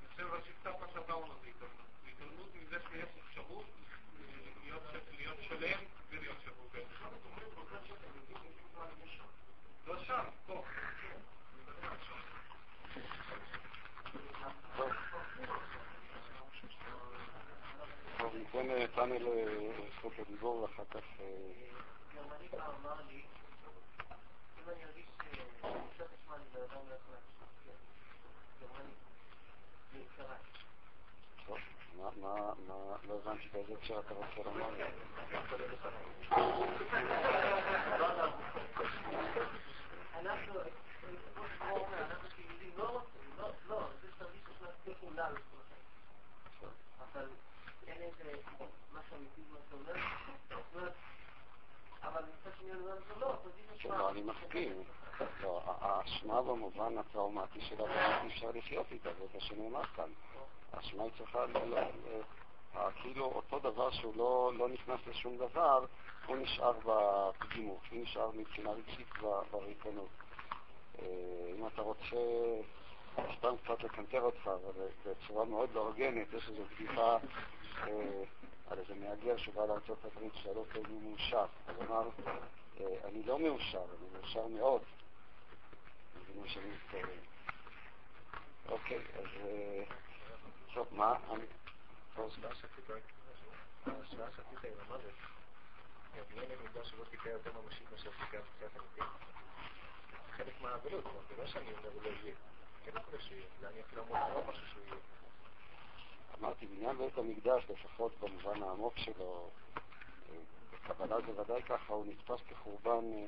אני חושב אבל שקצת מה שאתה אומר זה התעלמות. זה התעלמות מזה שיש אפשרות להיות שלם ולהיות שבור בעצם. לא שם, פה. טוב, ניתן לפאנל זכות הדיבור ואחר כך... גרמני פעם אמר לי, אם אני ארגיש שקצת חשמל לי ואדם לא יכול להמשיך, גרמני, בקצרה. טוב, מה, מה, מה, לא הבנתי באיזה הקשר אתה רוצה לומר לי. אנחנו, אנחנו כיהודים לא רוצים, לא, לא, זה שתרגיש שיש להצליח פעולה על כל החיים. אבל אין איזה משהו אמיתי במה שאומר, זאת אומרת, אבל מצד שני אני אומר לך לא, לא, אני מסכים. לא, האשמה במובן הטראומטי שלה באמת אי אפשר לחיות איתה, זה מה שנאמר כאן. האשמה היא צריכה, ל- כאילו אותו דבר שהוא לא, לא נכנס לשום דבר, הוא נשאר בפגימות, הוא נשאר מבחינה רגשית בריקנות. אה, אם אתה רוצה סתם קצת לקנטר אותך, אבל בצורה מאוד לא הוגנת, יש איזו בדיחה אה, על איזה מהגר שבא לארצות הברית, שאל אותו אם הוא מאושר. הוא אמר, אה, אני לא מאושר, אני מאושר מאוד. מבינים שאני מתכוון. אוקיי, אז... אה, טוב, מה? אני... חלק מהאבלות, זה לא שאני אומר הוא לא יהיה. כן יכול שיהיה, זה אני אפילו אמור לראות משהו שהוא יהיה. אמרתי, בניין בית המקדש, לפחות במובן העמוק שלו, אה, בקבלה זה ודאי ככה, הוא נתפס כחורבן, אה,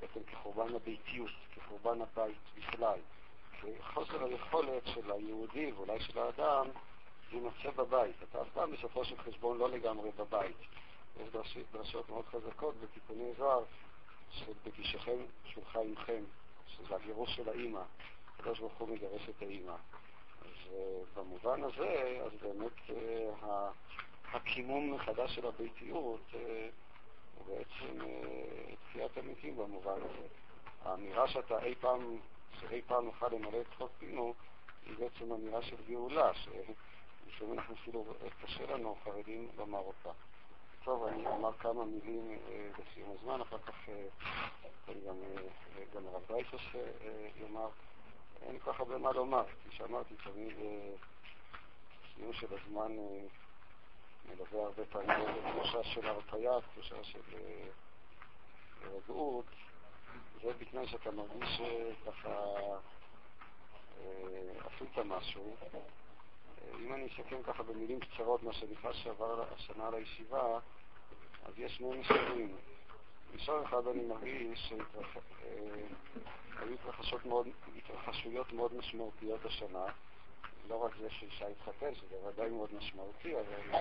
בעצם כחורבן הביתיות, כחורבן הבית בכלל. חוסר היכולת של היהודי ואולי של האדם להימצא בבית. אתה אף פעם בסופו של חשבון לא לגמרי בבית. יש דרשות, דרשות מאוד חזקות בתיקוני זוהר של בגישכם שולחה עמכם, שזה הגירוש של האימא. הקדוש ברוך הוא מגרש את האימא. אז uh, במובן הזה, אז באמת uh, הקימום מחדש של הביתיות uh, הוא בעצם תחיית המתים במובן הזה. האמירה שאתה אי פעם, שאי פעם נוכל למלא את חוק פינו, היא בעצם אמירה של גאולה, שלפעמים אנחנו אפילו, קשה לנו, חרדים, לומר אותה. טוב, אני אומר כמה מילים אה, בסיום הזמן, אחר כך אה, גם, אה, הרב דרייפוס אה, יאמר. אין כל כך הרבה מה לומר, כפי שאמרתי, תמיד אה, סיום של הזמן אה, מלווה הרבה פעמים איזו תחושה של הרפאיה, תחושה של אה, רגעות. זה בתנאי שאתה מרגיש שככה עשית משהו. אם אני אסכם ככה במילים קצרות מה שנכנס שעבר השנה על הישיבה, אז יש שני מישורים. מישור אחד אני מרגיש שהיו התרחשות מאוד, התרחשויות מאוד משמעותיות השנה. לא רק זה שאישה התחתן, שזה ודאי מאוד משמעותי, אבל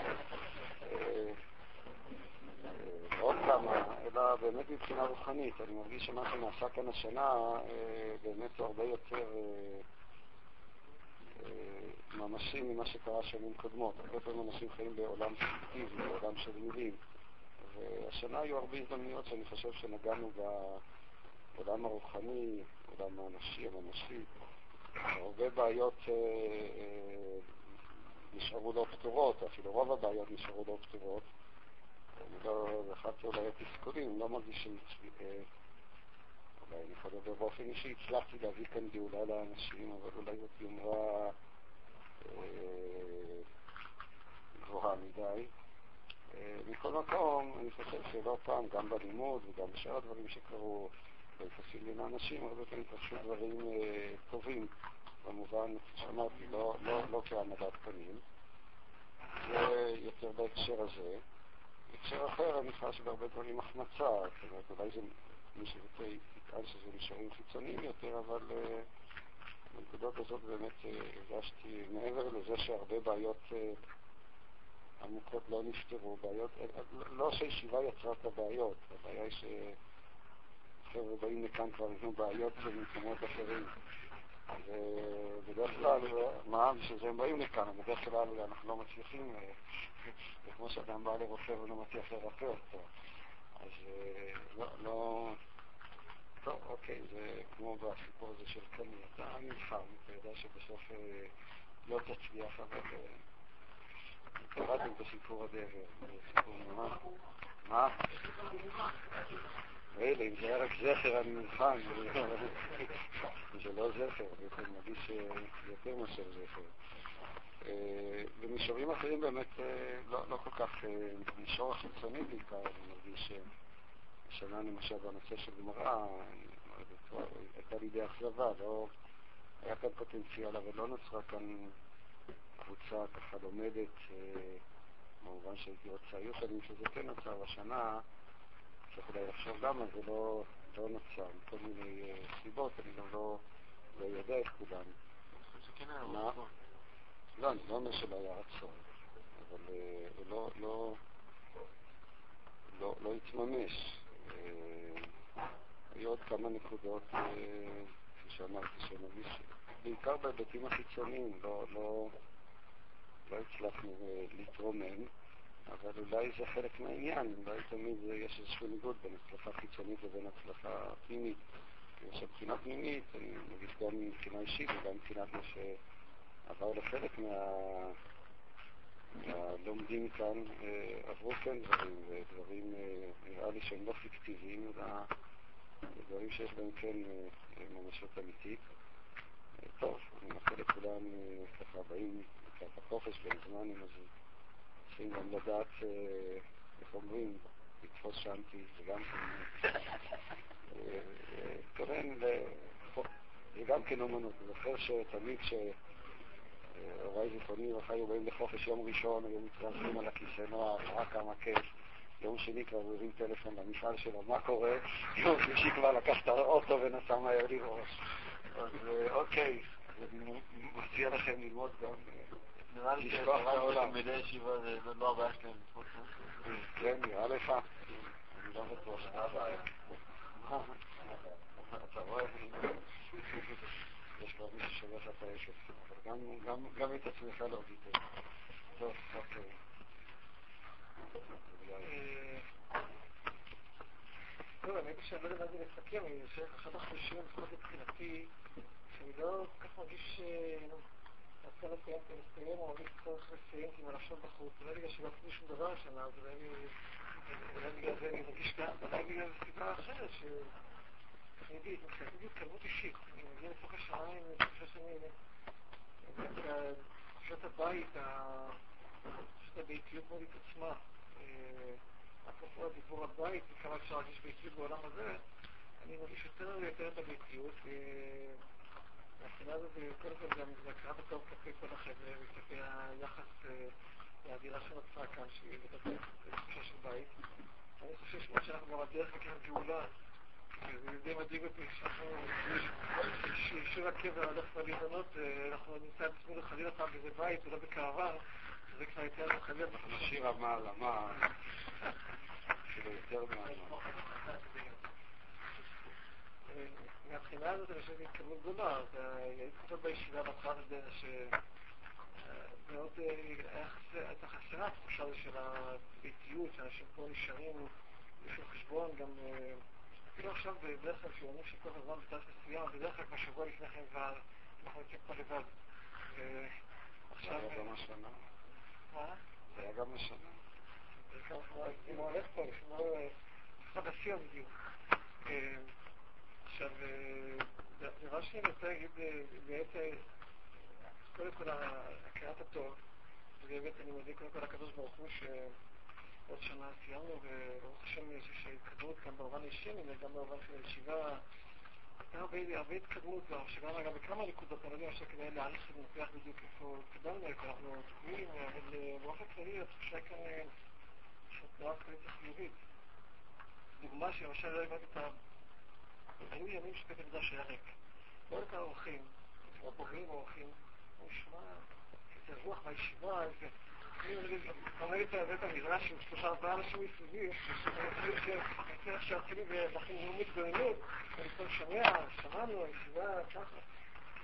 עוד כמה, אלא באמת מבחינה רוחנית. אני מרגיש שמה שנעשה כאן השנה באמת הוא הרבה יותר ממשי ממה שקרה שנים קודמות. הרבה פעמים אנשים חיים בעולם פיקטיבי, בעולם של מילים. והשנה היו הרבה הזדמנויות שאני חושב שנגענו בעולם הרוחני, עולם האנשי, הממשי. הרבה בעיות אה, אה, נשארו לא פתורות, אפילו רוב הבעיות נשארו לא פתורות. אני לא זכרתי אולי תסכולים, לא מרגיש שהצליח... אולי אני יכול לדבר באופן אישי, הצלחתי להביא כאן גאולה לאנשים, אבל אולי זאת יומרה אה, גבוהה מדי. מכל מקום, אני חושב שלא פעם, גם בלימוד וגם בשאר הדברים שקרו, ביחסים בין האנשים, הרבה פעמים התרחשו דברים אה, טובים, במובן, שאמרתי, לא, לא, לא כהעמדת פנים. זה יותר בהקשר הזה. בהקשר אחר, אני חושב שבהרבה דברים החמצה, זאת אומרת, אולי זה, מי שרוצה יטען שזה מישורים חיצוניים יותר, אבל אה, בנקודות הזאת באמת אה, הרגשתי, מעבר לזה שהרבה בעיות עמוקות לא נפתרו, בעיות, לא שהישיבה יצרה את הבעיות, הבעיה היא שחבר'ה באים לכאן כבר יבנו בעיות במקומות אחרים. ובדרך כלל, מה, בשביל זה הם באים לכאן, בדרך כלל אנחנו לא מצליחים, זה כמו שאדם בא לרופא ולא מצליח לרפא אותו. אז לא, לא, טוב, אוקיי, זה כמו בסיפור הזה של קני, אתה נלחם, אתה יודע שבסוף לא תצליח, אבל קראתם את הסיפור הדבר, זה סיפור נורא. מה? מילא, אם זה היה רק זכר, אני נלחם, זה לא זכר, זה מרגיש יותר מאשר זכר. במישורים אחרים באמת לא, לא כל כך, במישור החיצוני בעיקר, אני מרגיש השנה למשל בנושא של גמרא, הייתה לי די אכזבה, לא, היה כאן פוטנציאל, אבל לא נוצרה כאן קבוצה ככה לומדת, במובן שהייתי רוצה, היו שנים שזה כן נוצר, השנה צריך אולי לחשוב למה זה לא, לא נוצר, מכל מיני סיבות, אני גם לא, לא יודע את כולן. מה? לא, אני לא אומר שלא היה רצון, אבל הוא לא, לא, לא, לא התממש. היו עוד כמה נקודות, כפי שאמרתי, שנרגיש, בעיקר בהיבטים החיצוניים, לא, לא, לא הצלחנו להתרומם, אבל אולי זה חלק מהעניין, אולי תמיד יש איזשהו ניגוד בין הצלחה חיצונית לבין הצלחה פנימית. יש מבחינה פנימית, אני מרגיש גם מבחינה אישית וגם מבחינת מה שעבר לחלק מה... מהלומדים כאן, עברו כן דברים, ודברים נראה לי שהם לא פיקטיביים, אלא דברים שיש בהם כן ממשות אמיתית. טוב, אני מאחל לכולם ככה באים לקראת החופש בין זמנים, אז צריכים גם לדעת, איך אומרים, לתפוס שאנטי, וגם כן, התכוון, זה גם כן אומנות. אני זוכר שתמיד כשהוריי זיכרוני לברכה היו באים לחופש יום ראשון, היו מתרחבים על הכיסא נוער, ראה כמה כיף. יום שני כבר הוא הרים טלפון למפעל שלו, מה קורה? יום שלישי כבר לקח את האוטו ונסע מהר לראות. אז אוקיי, אני מציע לכם ללמוד גם נראה לי שתלמידי ישיבה זה לא הבעיה שלהם. כן, נראה לך. אני לא בטוח שאתה הבעיה. אתה רואה? יש כבר מישהו שולח לך אפס, אבל גם את עצמך לא ביטל. טוב, אוקיי. טוב, האמת היא שאני לא יודע מה זה לסכם, אני חושב שאחד החודשים לפחות מבחינתי, שאני לא כל כך מרגיש רוצה לסיים ולסיים, או מרגיש צורך לסיים כי מה לחשוב בחוץ, אולי בגלל שלא עשיתי שום דבר השנה, אז אולי בגלל זה אני מרגיש ככה, אולי בגלל סיבה אחרת, תכניתית, מבחינתי התקרבות אישית, אני מגיע לסוף השנה עם תחושה שאני, תחושת הבית, תחושת הביתיות מאוד התעצמה. אפרופו הדיבור הבית, וכמה אפשר להרגיש ביתיות בעולם הזה, אני מרגיש יותר ויותר את הביתיות, והבחינה הזאת זה קודם כל גם הכרת הטוב כלפי כל החבר'ה וכלפי היחס והאווירה שנוצרה כאן, שהיא מטפלת בתחושה של בית. אני חושב שמה שאנחנו גם הדרך לקראת גאולה, זה די מדאיג אותי, שוב הקבר הולך להיבנות, אנחנו נמצא את עצמנו חלילה פעם באיזה בית ולא בקרוון, זה כבר יותר חלילה. נשאיר המעלה, מה? אפילו יותר מעלה. מהבחינה הזאת אני חושב שזה התקדמות גדולה, הייתי קצת בישיבה בהתחלת הדרך שמאוד הייתה חסרה התחושה הזו של הביתיות, שאנשים פה נשארים בשום חשבון, גם אפילו עכשיו בדרך כלל שאומרים שכל הזמן בתת מסוים, בדרך כלל בשבוע לפני כן כבר אנחנו יוצאים פה לבד. זה היה גם השנה. מה? זה היה גם השנה. זה גם הולך פה, לפחות השיא בדיוק. עכשיו, דבר שאני רוצה להגיד, באמת, קודם כל, הכרת הטוב, ובאמת אני מודה קודם כל לקדוש ברוך הוא, עוד שנה סיימנו, וברוך השם יש התקדמות גם במובן האישי, וגם במובן של הישיבה. הייתה הרבה התקדמות, שגם אגב בכמה נקודות, אני לא יודע שכדאי להעריך ולנתח בדיוק איפה התקדמנו, איפה אנחנו תקועים, אבל באופן כללי התחושה כאן שהתנועה כללית חיובית. דוגמה שלמשל לא הבנתי את. היו ימים שבית המקדש היה ריק. לא הייתה אורחים, הבוגרים אורחים, הוא נשמע איזה רוח בישיבה, איזה... עומד את בית המדרש עם שלושה ארבעה אנשים מסביבי, איך שאפילו בחינוך מתגוננות, אני כבר שומע, שמענו, הישיבה, ככה.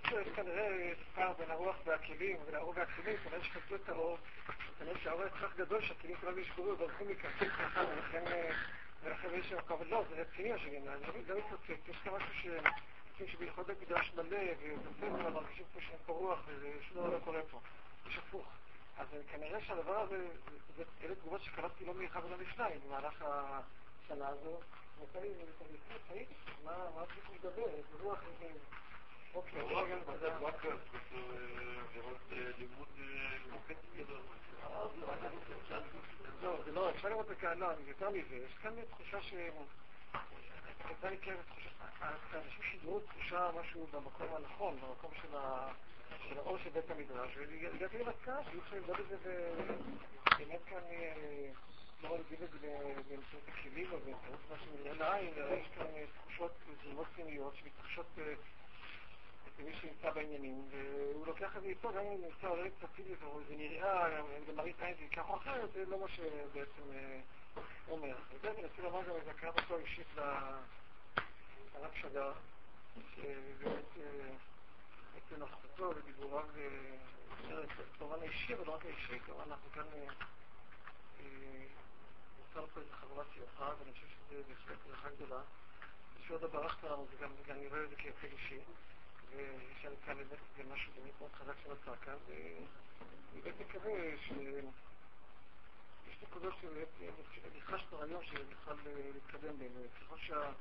יש כנראה פער בין הרוח והכלים, והאור והכלים, כנראה שחצו את האור, כנראה שהאור היה כל כך גדול שהכלים כולם נשברו וברחו מכאן, ולכן אבל לא, זה רציני השגן, אני לא מתרוצץ, יש כאן משהו ש... שבייחוד המדרש מלא, ובסדר, מרגישים פה שאין פה רוח, ושום לא קורה פה. יש הפוך. אז כנראה שהדבר הזה, אלה תגובות שקלטתי לא מאחד ולא משניים במהלך השנה הזו. ותראי, הייתי, מה לדבר? איזה רוח, איזה... אוקיי, רגע נקודה. לא, זה לא, אפשר לראות לא, יותר מזה, יש כאן תחושה ש... הייתה לי כן תחושה, האנשים שידרו תחושה משהו במקום הנכון, במקום של האור של בית המדרש, והגעתי למסקנה שאי אפשר לבדוק את זה ובאמת כאן לא מלמדים את זה באמצעות הכלים או באמצעות משהו מנהל העין, אלא יש כאן תחושות זרימות פנימיות שמתרחשות למי שנמצא בעניינים, והוא לוקח את זה איתו, גם אם נמצא עולה קצת פיזית או זה נראה, למראית עין זה ככה או אחרת, זה לא מה שבעצם אומר. וזה אני רוצה לומר גם איזה הכרה בתור אישית לרב שגר, שבאמת את נוכחותו ודיבוריו במובן האישי, אבל לא רק האישי, כמובן אנחנו כאן נוצר פה איזו חברת שמחה, ואני חושב שזה בהחלט ברכה גדולה. שעוד ברחת לנו, וגם אני רואה את זה כיפה אישי, ויש לנו כאן באמת זה משהו באמת מאוד חזק שנוצר כאן, ואני באמת מקווה ש... יש נקודות שבאמת אני חש כבר היום שבכלל להתקדם בהן, ככל שה...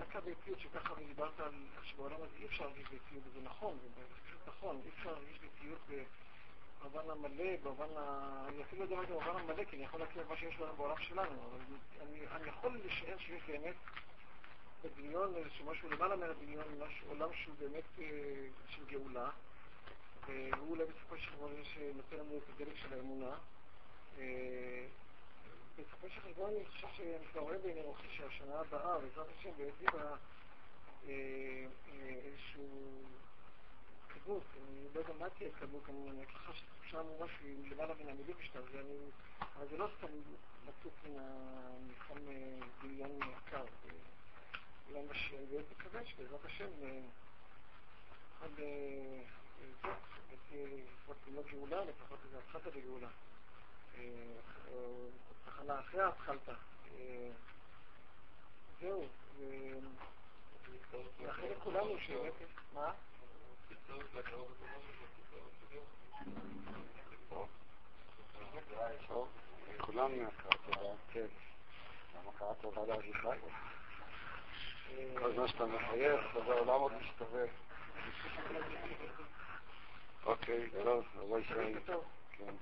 רק הביתיות שככה דיברת על שבעולם הזה אי אפשר להרגיש ביתיות, וזה נכון, זה פשוט נכון, אי אפשר להרגיש ביתיות במובן המלא, במובן ה... אני אפילו לא יודע מה זה במובן המלא, כי אני יכול להכיר מה שיש לנו בעולם שלנו, אבל אני יכול לשער שיש באמת בדמיון איזשהו משהו למעלה מהדמיון, משהו עולם שהוא באמת אה, של גאולה, והוא אולי בסופו של דבר שנותן לנו את הדלק של האמונה. אה, בסופו של חשבון אני חושב שאני כבר רואה בעיני רוחי שהשנה הבאה, בעזרת השם, בעצם איזשהו התקדמות, אני לא יודע מה תהיה התקדמות כמובן, אני ככה שתחושה אמורה שהיא למעלה מן המילים בשלב זה, אבל זה לא סתם לצאת מן המבחן דמיון יקר. אולי שאני באמת מקווה שבעזרת השם נוכל לבדוק, לפחות ללמוד גאולה, לפחות איזה התחלת בגאולה. תחנה אחרי ההתחלת. זהו, ואחרי לכולנו שבאמת... מה? כולם תודה, כן. למה קראת תודה לאביחי? כל זמן שאתה מחייך, אז העולם עוד מסתובב. אוקיי, טוב, אבל ישראל. כן.